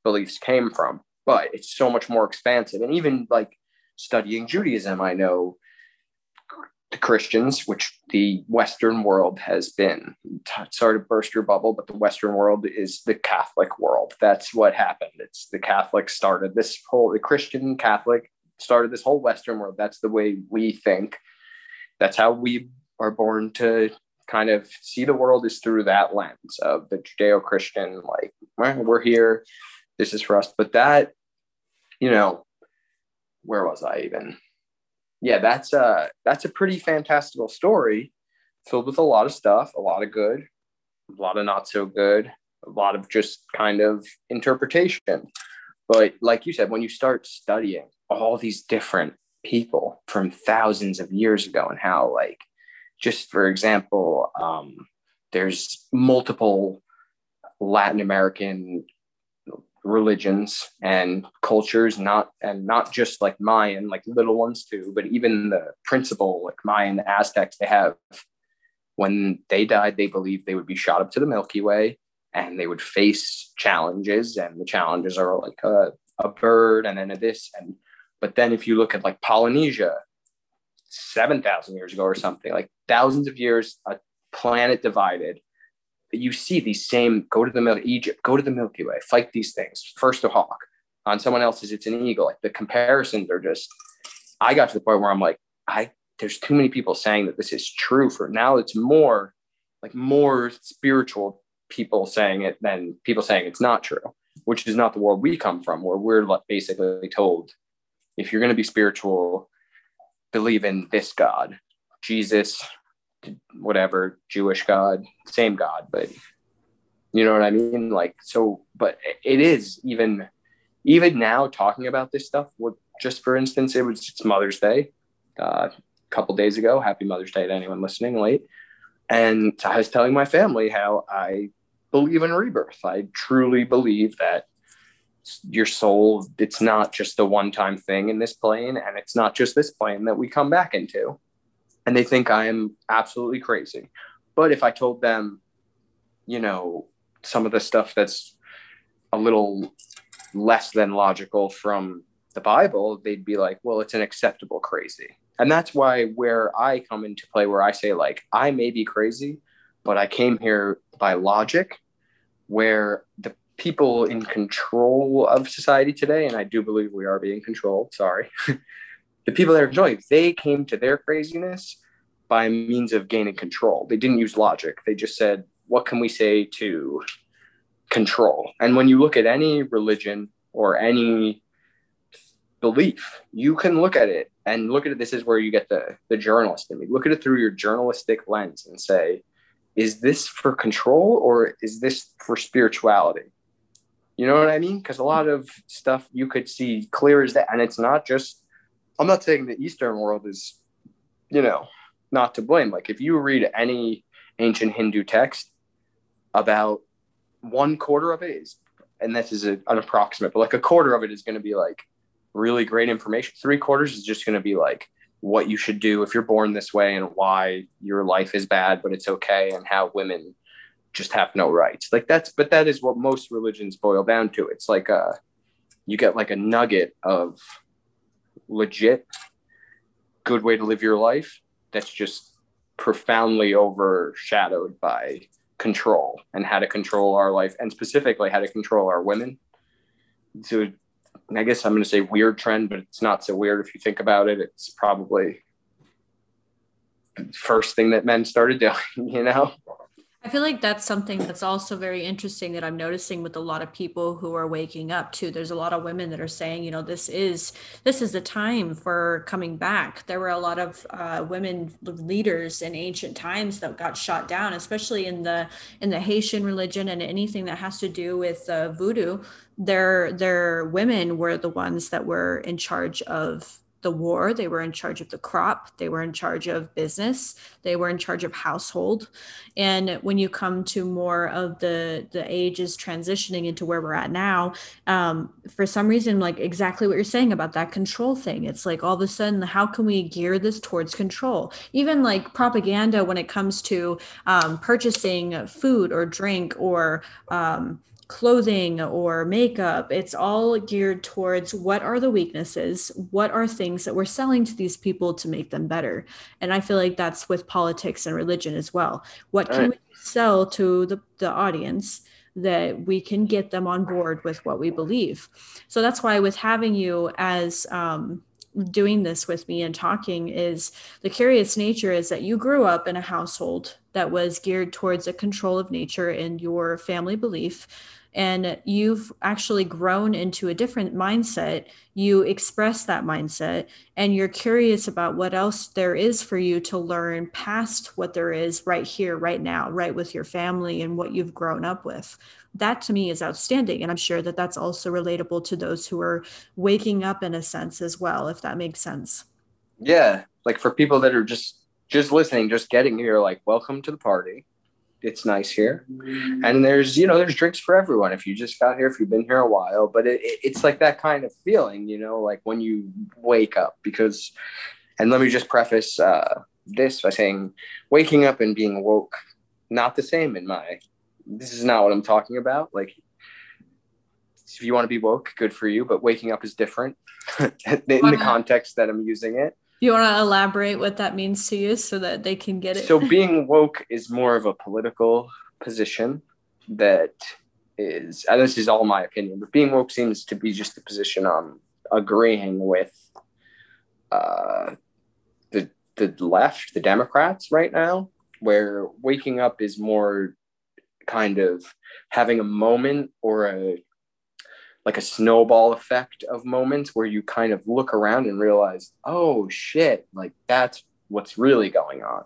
beliefs came from but it's so much more expansive. And even like studying judaism i know Christians, which the Western world has been. Sorry to burst your bubble, but the Western world is the Catholic world. That's what happened. It's the Catholic started this whole, the Christian Catholic started this whole Western world. That's the way we think. That's how we are born to kind of see the world is through that lens of the Judeo Christian, like, we're here, this is for us. But that, you know, where was I even? Yeah, that's a that's a pretty fantastical story, filled with a lot of stuff, a lot of good, a lot of not so good, a lot of just kind of interpretation. But like you said, when you start studying all these different people from thousands of years ago and how like just for example um, there's multiple latin american religions and cultures not and not just like mayan like little ones too but even the principal like mayan aztecs they have when they died they believed they would be shot up to the milky way and they would face challenges and the challenges are like a, a bird and then a this and but then if you look at like polynesia 7000 years ago or something like thousands of years a planet divided you see these same go to the Mil- Egypt, go to the Milky Way, fight these things. First a hawk, on someone else's it's an eagle. Like the comparisons are just. I got to the point where I'm like, I there's too many people saying that this is true for now. It's more like more spiritual people saying it than people saying it's not true, which is not the world we come from, where we're basically told if you're going to be spiritual, believe in this God, Jesus, whatever Jewish God, same God, but you know what I mean? Like, so, but it is even, even now talking about this stuff. What, just for instance, it was it's Mother's Day, uh, a couple days ago. Happy Mother's Day to anyone listening late. And I was telling my family how I believe in rebirth. I truly believe that your soul, it's not just a one time thing in this plane, and it's not just this plane that we come back into and they think I am absolutely crazy. But if I told them, you know, some of the stuff that's a little less than logical from the Bible, they'd be like, well, it's an acceptable crazy. And that's why where I come into play, where I say, like, I may be crazy, but I came here by logic, where the people in control of society today, and I do believe we are being controlled, sorry, (laughs) the people that are controlling, they came to their craziness by means of gaining control. They didn't use logic. They just said, what can we say to control? And when you look at any religion or any belief, you can look at it and look at it. This is where you get the, the journalist in me. Look at it through your journalistic lens and say, is this for control or is this for spirituality? You know what I mean? Because a lot of stuff you could see clear as that. And it's not just, I'm not saying the Eastern world is, you know, not to blame. Like if you read any ancient Hindu text, about one quarter of it is, and this is a, an approximate, but like a quarter of it is going to be like really great information. Three quarters is just going to be like what you should do if you're born this way and why your life is bad, but it's okay, and how women just have no rights. Like that's, but that is what most religions boil down to. It's like a, you get like a nugget of legit good way to live your life that's just profoundly overshadowed by control and how to control our life and specifically how to control our women. So I guess I'm going to say weird trend, but it's not so weird if you think about it. It's probably first thing that men started doing, (laughs) you know? I feel like that's something that's also very interesting that I'm noticing with a lot of people who are waking up too. There's a lot of women that are saying, you know, this is this is the time for coming back. There were a lot of uh, women leaders in ancient times that got shot down, especially in the in the Haitian religion and anything that has to do with uh, voodoo. Their their women were the ones that were in charge of the war. They were in charge of the crop. They were in charge of business. They were in charge of household. And when you come to more of the the ages transitioning into where we're at now, um, for some reason, like exactly what you're saying about that control thing, it's like all of a sudden, how can we gear this towards control? Even like propaganda when it comes to um, purchasing food or drink or um, clothing or makeup. It's all geared towards what are the weaknesses what are things that we're selling to these people to make them better. And i feel like that's with politics and religion as well. What can right. we sell to the, the audience that we can get them on board with what we believe? So that's why with having you as um, doing this with me and talking is the curious nature is that you grew up in a household that was geared towards a control of nature and your family belief and you've actually grown into a different mindset. You express that mindset and you're curious about what else there is for you to learn past what there is right here right now right with your family and what you've grown up with. That to me is outstanding and i'm sure that that's also relatable to those who are waking up in a sense as well if that makes sense. Yeah like for people that are just just listening just getting here like welcome to the party it's nice here. And there's you know there's drinks for everyone. If you just got here if you've been here a while but it, it, it's like that kind of feeling you know like when you wake up because and let me just preface uh, this by saying waking up and being woke not the same in my this is not what i'm talking about. Like if you want to be woke good for you but waking up is different (laughs) in the context that i'm using it you want to elaborate what that means to you so that they can get it? So, being woke is more of a political position that is, and this is all my opinion, but being woke seems to be just a position on agreeing with uh, the the left, the Democrats right now, where waking up is more kind of having a moment or a like a snowball effect of moments where you kind of look around and realize, oh shit, like that's what's really going on.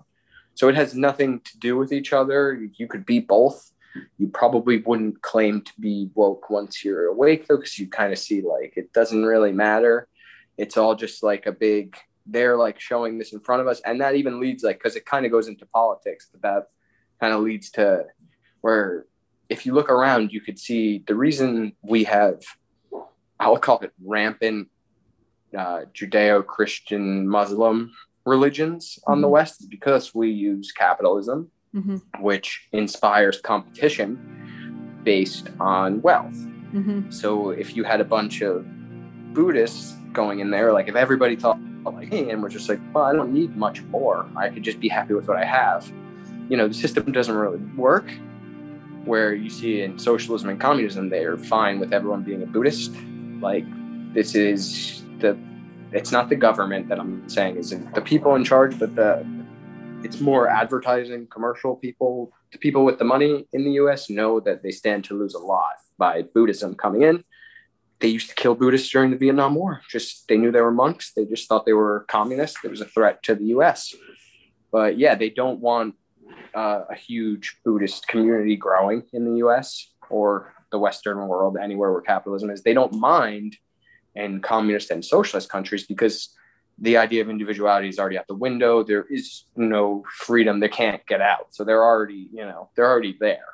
So it has nothing to do with each other. You could be both. You probably wouldn't claim to be woke once you're awake, though, because you kind of see like it doesn't really matter. It's all just like a big, they're like showing this in front of us. And that even leads, like, because it kind of goes into politics, but that kind of leads to where if you look around, you could see the reason we have, I'll call it rampant uh, Judeo Christian Muslim religions on mm-hmm. the West is because we use capitalism, mm-hmm. which inspires competition based on wealth. Mm-hmm. So if you had a bunch of Buddhists going in there, like if everybody thought like me and we're just like, well, I don't need much more. I could just be happy with what I have. You know, the system doesn't really work. Where you see in socialism and communism, they're fine with everyone being a Buddhist. Like this is the it's not the government that I'm saying is the people in charge, but the it's more advertising, commercial people. The people with the money in the U.S. know that they stand to lose a lot by Buddhism coming in. They used to kill Buddhists during the Vietnam War. Just they knew they were monks. They just thought they were communists. It was a threat to the U.S. But yeah, they don't want uh, a huge Buddhist community growing in the U.S. or the Western world, anywhere where capitalism is. They don't mind in communist and socialist countries because the idea of individuality is already out the window. There is no freedom. They can't get out. So they're already, you know, they're already there.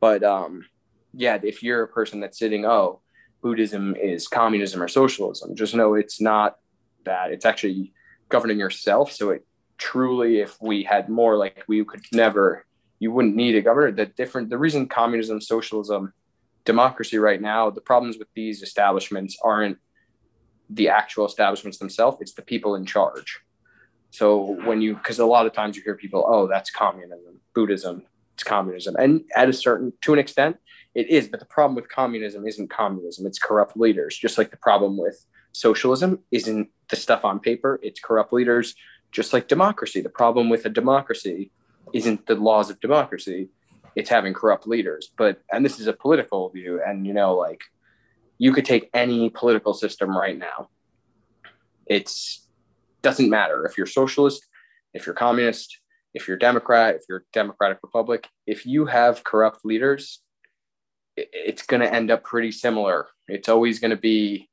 But um, yeah, if you're a person that's sitting, oh, Buddhism is communism or socialism, just know it's not that. It's actually governing yourself. So it truly, if we had more, like we could never, you wouldn't need a governor. The different, the reason communism, socialism, democracy right now, the problems with these establishments aren't the actual establishments themselves, it's the people in charge. So when you, because a lot of times you hear people, oh, that's communism, Buddhism, it's communism. And at a certain, to an extent, it is. But the problem with communism isn't communism, it's corrupt leaders. Just like the problem with socialism isn't the stuff on paper, it's corrupt leaders. Just like democracy, the problem with a democracy isn't the laws of democracy, it's having corrupt leaders. But, and this is a political view, and you know, like, you could take any political system right now. It's doesn't matter if you're socialist, if you're communist, if you're Democrat, if you're Democratic Republic, if you have corrupt leaders, it's going to end up pretty similar. It's always going to be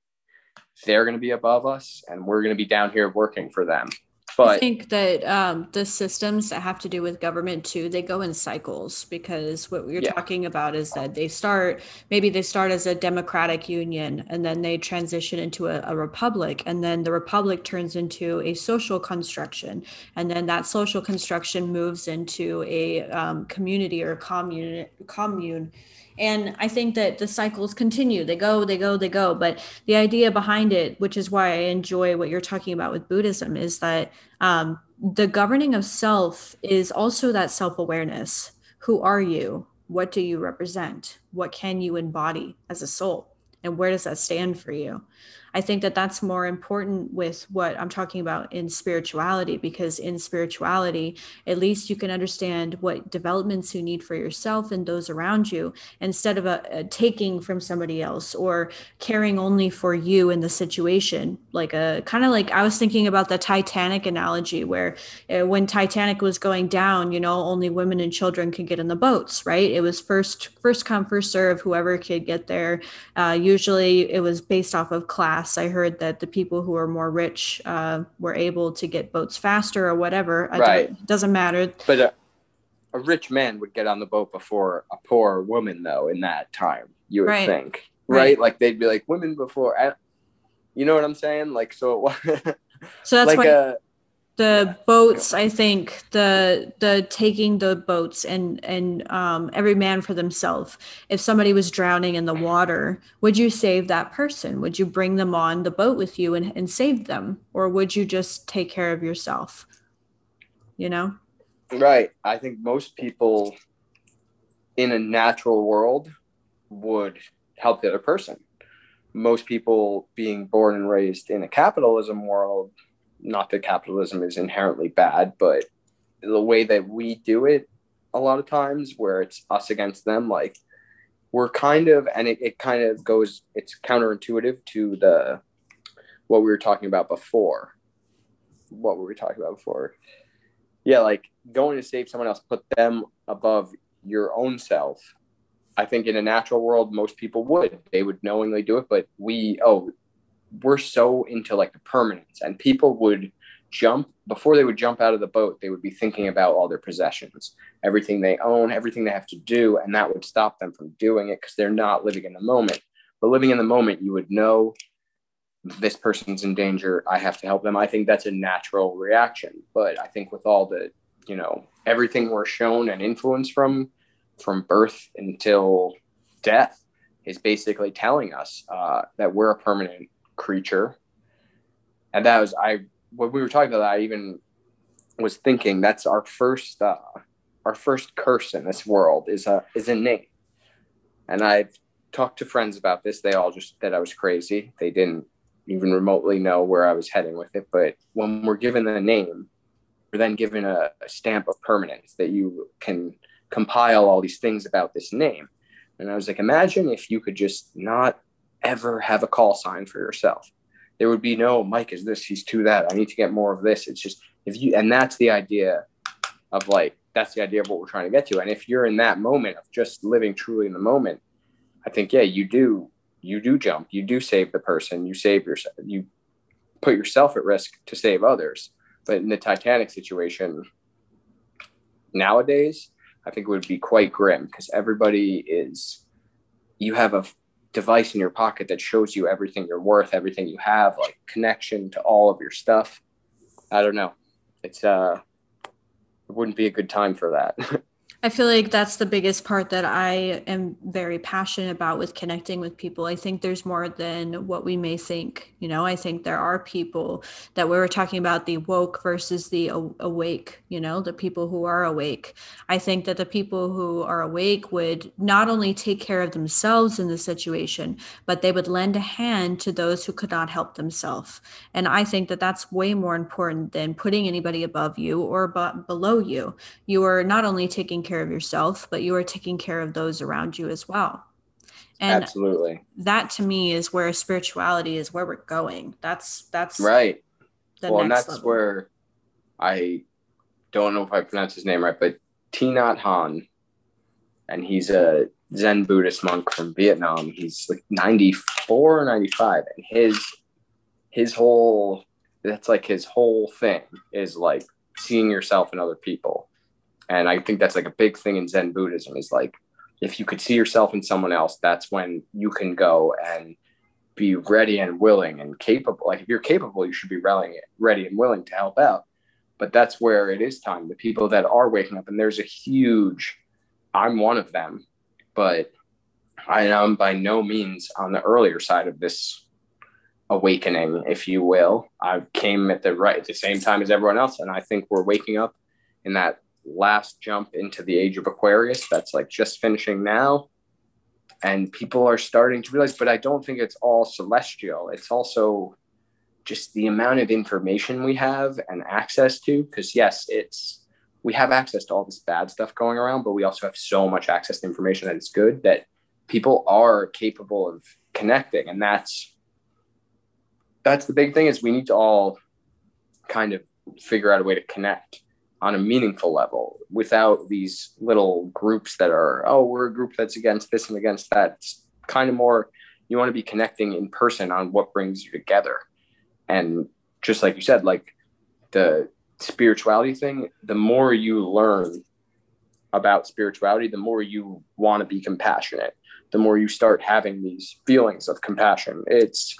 they're going to be above us and we're going to be down here working for them. But I think that um, the systems that have to do with government too, they go in cycles because what we are yeah. talking about is that they start, maybe they start as a democratic union and then they transition into a, a republic. And then the republic turns into a social construction. And then that social construction moves into a um, community or commune, commune and I think that the cycles continue. They go, they go, they go. But the idea behind it, which is why I enjoy what you're talking about with Buddhism, is that um, the governing of self is also that self awareness. Who are you? What do you represent? What can you embody as a soul? And where does that stand for you? I think that that's more important with what I'm talking about in spirituality, because in spirituality, at least you can understand what developments you need for yourself and those around you instead of a, a taking from somebody else or caring only for you in the situation. Like a kind of like I was thinking about the Titanic analogy, where uh, when Titanic was going down, you know, only women and children could get in the boats, right? It was first first come first serve, whoever could get there. Uh, usually, it was based off of class I heard that the people who are more rich uh, were able to get boats faster or whatever. Right. It doesn't matter. But a, a, rich man would get on the boat before a poor woman, though, in that time, you would right. think. Right? right? Like they'd be like, women before. I, you know what I'm saying? Like, so it was. (laughs) So that's like why. A, the boats i think the the taking the boats and and um, every man for themselves. If somebody was drowning in the water would you save that person? Would you bring them on the boat with you and, and save them? Or would you just take care of yourself? You know? Right. I think most people in a natural world would help the other person. Most people being born and raised in a capitalism world not that capitalism is inherently bad, but the way that we do it a lot of times where it's us against them, like we're kind of, and it, it kind of goes, it's counterintuitive to the, what we were talking about before. What were we talking about before? Yeah, like going to save someone else, put them above your own self. I think in a natural world, most people would. They would knowingly do it, but we, oh, we're so into like the permanence and people would jump before they would jump out of the boat they would be thinking about all their possessions everything they own everything they have to do and that would stop them from doing it because they're not living in the moment. But living in the moment you would know this person's in danger i have to help them. I think that's a natural reaction but i think with all the you know everything we're shown and influenced from from birth until death is basically telling us uh, that we're a permanent creature. And that was I when we were talking about that, I even was thinking that's our first uh, our first curse in this world is a is a name. And I've talked to friends about this. They all just said I was crazy. They didn't even remotely know where I was heading with it. But when we're given a name, we're then given a, a stamp of permanence that you can compile all these things about this name. And I was like, imagine if you could just not ever have a call sign for yourself. There would be no Mike is this, he's to that. I need to get more of this. It's just if you and that's the idea of like that's the idea of what we're trying to get to. And if you're in that moment of just living truly in the moment, I think yeah, you do you do jump, you do save the person, you save yourself, you put yourself at risk to save others. But in the Titanic situation, nowadays, I think it would be quite grim because everybody is, you have a device in your pocket that shows you everything you're worth, everything you have, like connection to all of your stuff. I don't know. It's, uh, it wouldn't be a good time for that. (laughs) I feel like that's the biggest part that I am very passionate about with connecting with people. I think there's more than what we may think. You know, I think there are people that we were talking about the woke versus the awake, you know, the people who are awake. I think that the people who are awake would not only take care of themselves in the situation, but they would lend a hand to those who could not help themselves. And I think that that's way more important than putting anybody above you or below you. You are not only taking care care of yourself, but you are taking care of those around you as well. And absolutely. That to me is where spirituality is where we're going. That's that's right. well, and that's level. where I don't know if I pronounce his name right, but Thich Nhat Hanh, and he's a Zen Buddhist monk from Vietnam. He's like 94 or 95, and his his whole that's like his whole thing is like seeing yourself in other people and I think that's like a big thing in Zen Buddhism is like, if you could see yourself in someone else, that's when you can go and be ready and willing and capable. Like if you're capable, you should be ready and willing to help out. But that's where it is time. The people that are waking up, and there's a huge, I'm one of them, but I am by no means on the earlier side of this awakening, if you will. I came at the right at the same time as everyone else, and I think we're waking up in that last jump into the age of Aquarius that's like just finishing now. And people are starting to realize, but I don't think it's all celestial. It's also just the amount of information we have and access to. Because, yes, it's we have access to all this bad stuff going around, but we also have so much access to information that it's good that people are capable of connecting. And that's that's the big thing is we need to all kind of figure out a way to connect on a meaningful level without these little groups that are oh we're a group that's against this and against that. It's kind of more you want to be connecting in person on what brings you together. And just like you said like the spirituality thing the more you learn about spirituality the more you want to be compassionate the more you start having these feelings of compassion. It's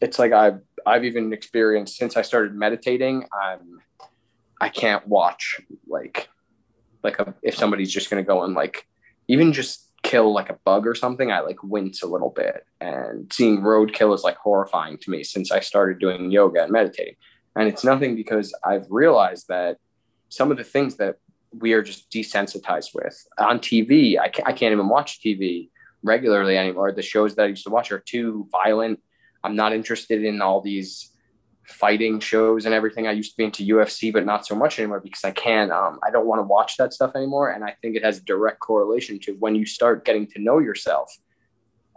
it's like i've i've even experienced since i started meditating i'm I can't watch like like a, if somebody's just gonna go and like even just kill like a bug or something, I like wince a little bit. And seeing roadkill is like horrifying to me since I started doing yoga and meditating. And it's nothing because I've realized that some of the things that we are just desensitized with on TV, I can't, I can't even watch TV regularly anymore. The shows that I used to watch are too violent. I'm not interested in all these fighting shows and everything. I used to be into UFC, but not so much anymore because I can't, um, I don't want to watch that stuff anymore. And I think it has direct correlation to when you start getting to know yourself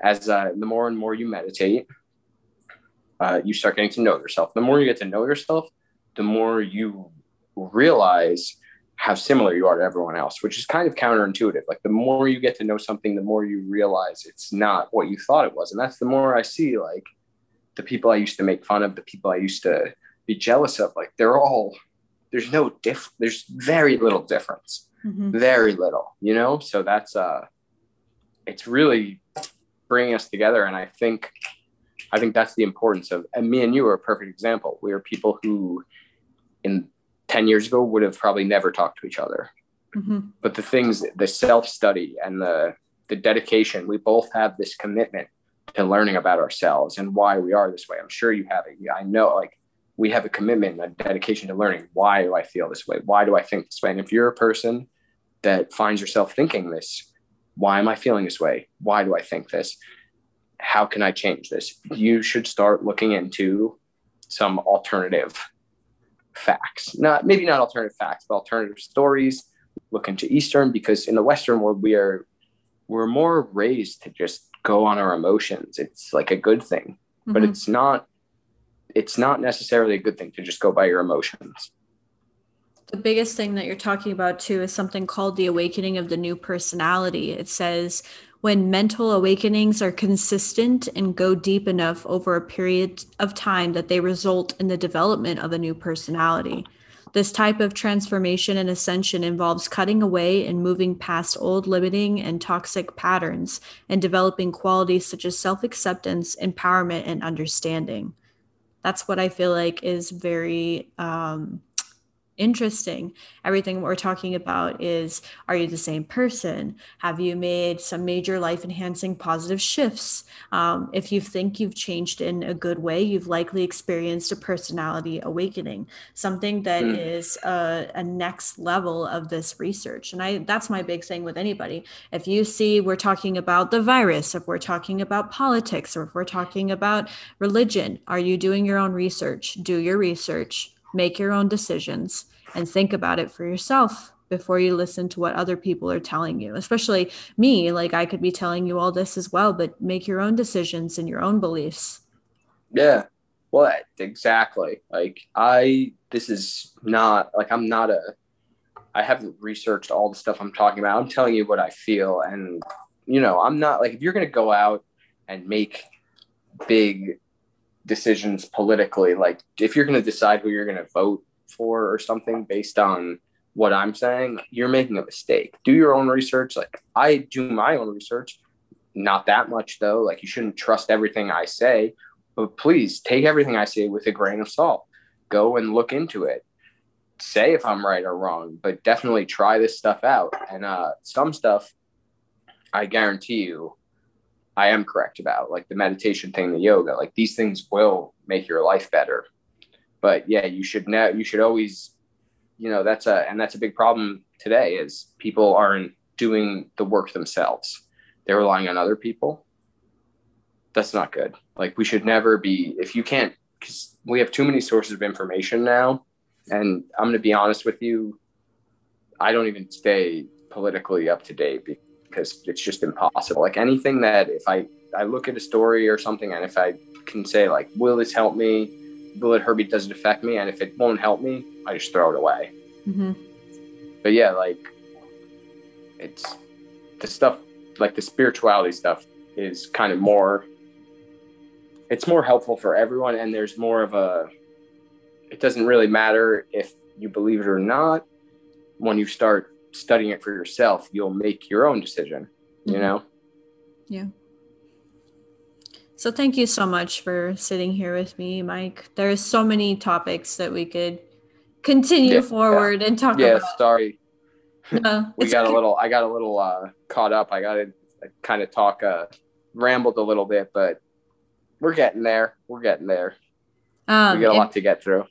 as uh, the more and more you meditate, uh, you start getting to know yourself. The more you get to know yourself, the more you realize how similar you are to everyone else, which is kind of counterintuitive. Like the more you get to know something, the more you realize it's not what you thought it was. And that's the more I see like the people I used to make fun of, the people I used to be jealous of, like they're all there's no diff there's very little difference. Mm-hmm. Very little, you know? So that's uh it's really bringing us together and I think I think that's the importance of and me and you are a perfect example. We are people who in 10 years ago would have probably never talked to each other. Mm-hmm. But the things, the self study and the, the dedication, we both have this commitment to learning about ourselves and why we are this way. I'm sure you have it. I know like we have a commitment, a dedication to learning. Why do I feel this way? Why do I think this way? And if you're a person that finds yourself thinking this, why am I feeling this way? Why do I think this? How can I change this? You should start looking into some alternative facts. Not maybe not alternative facts, but alternative stories. Look into Eastern because in the Western world we are we're more raised to just go on our emotions. It's like a good thing, mm-hmm. but it's not it's not necessarily a good thing to just go by your emotions. The biggest thing that you're talking about too is something called the awakening of the new personality. It says when mental awakenings are consistent and go deep enough over a period of time that they result in the development of a new personality. This type of transformation and ascension involves cutting away and moving past old limiting and toxic patterns and developing qualities such as self acceptance, empowerment, and understanding. That's what I feel like is very um, interesting. Everything we're talking about is are you the same person? Have you made some major life enhancing positive shifts? Um, if you think you've changed in a good way, you've likely experienced a personality awakening, something that mm. is a, a next level of this research. And I that's my big thing with anybody. If you see we're talking about the virus, if we're talking about politics, or if we're talking about religion, are you doing your own research? Do your research make your own decisions and think about it for yourself before you listen to what other people are telling you especially me like i could be telling you all this as well but make your own decisions and your own beliefs. Yeah. Well exactly. Like i this is not like i'm not a i haven't researched all the stuff i'm talking about. I'm telling you what i feel and you know i'm not like if you're going to go out and make big decisions politically like if you're going to decide who you're going to vote for or something based on what I'm saying, you're making a mistake. Do your own research. Like I do my own research, not that much though. Like you shouldn't trust everything I say, but please take everything I say with a grain of salt. Go and look into it. Say if I'm right or wrong, but definitely try this stuff out. And uh, some stuff, I guarantee you, I am correct about, like the meditation thing, the yoga. Like these things will make your life better but yeah, you should know you should always, you know, that's a and that's a big problem today is people aren't doing the work themselves. They're relying on other people. That's not good. Like we should never be if you can't because we have too many sources of information now. And I'm going to be honest with you, I don't even stay politically up to date because it's just impossible. Like anything that if I I look at a story or something and if I can say like, will this help me? Bullet Herbie doesn't affect me, and if it won't help me, I just throw it away. Mm-hmm. But yeah, like it's the stuff, like the spirituality stuff, is kind of more. It's more helpful for everyone, and there's more of a. It doesn't really matter if you believe it or not. When you start studying it for yourself, you'll make your own decision. You mm-hmm. know. Yeah. So thank you so much for sitting here with me, Mike. There's so many topics that we could continue yeah, forward yeah. and talk yeah, about. Yeah, sorry. No, (laughs) we got okay. a little I got a little uh, caught up. I got to kind of talk uh rambled a little bit, but we're getting there. We're getting there. Um, we got a lot to get through.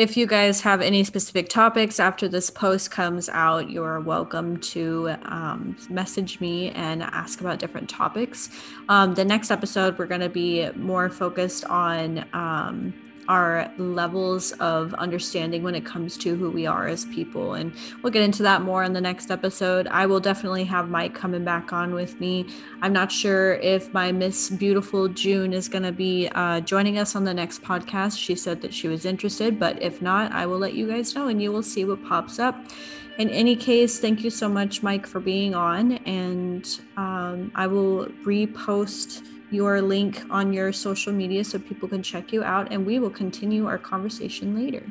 If you guys have any specific topics after this post comes out, you're welcome to um, message me and ask about different topics. Um, the next episode, we're going to be more focused on um, our levels of understanding when it comes to who we are as people. And we'll get into that more in the next episode. I will definitely have Mike coming back on with me. I'm not sure if my Miss Beautiful June is going to be uh, joining us on the next podcast. She said that she was interested, but if not, I will let you guys know and you will see what pops up. In any case, thank you so much, Mike, for being on. And um, I will repost your link on your social media so people can check you out and we will continue our conversation later.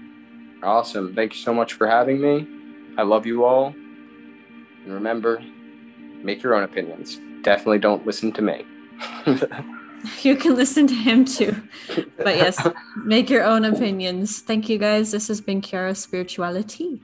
Awesome. Thank you so much for having me. I love you all. And remember, make your own opinions. Definitely don't listen to me. (laughs) you can listen to him too. (laughs) But yes, make your own opinions. Thank you guys. This has been Kiara Spirituality.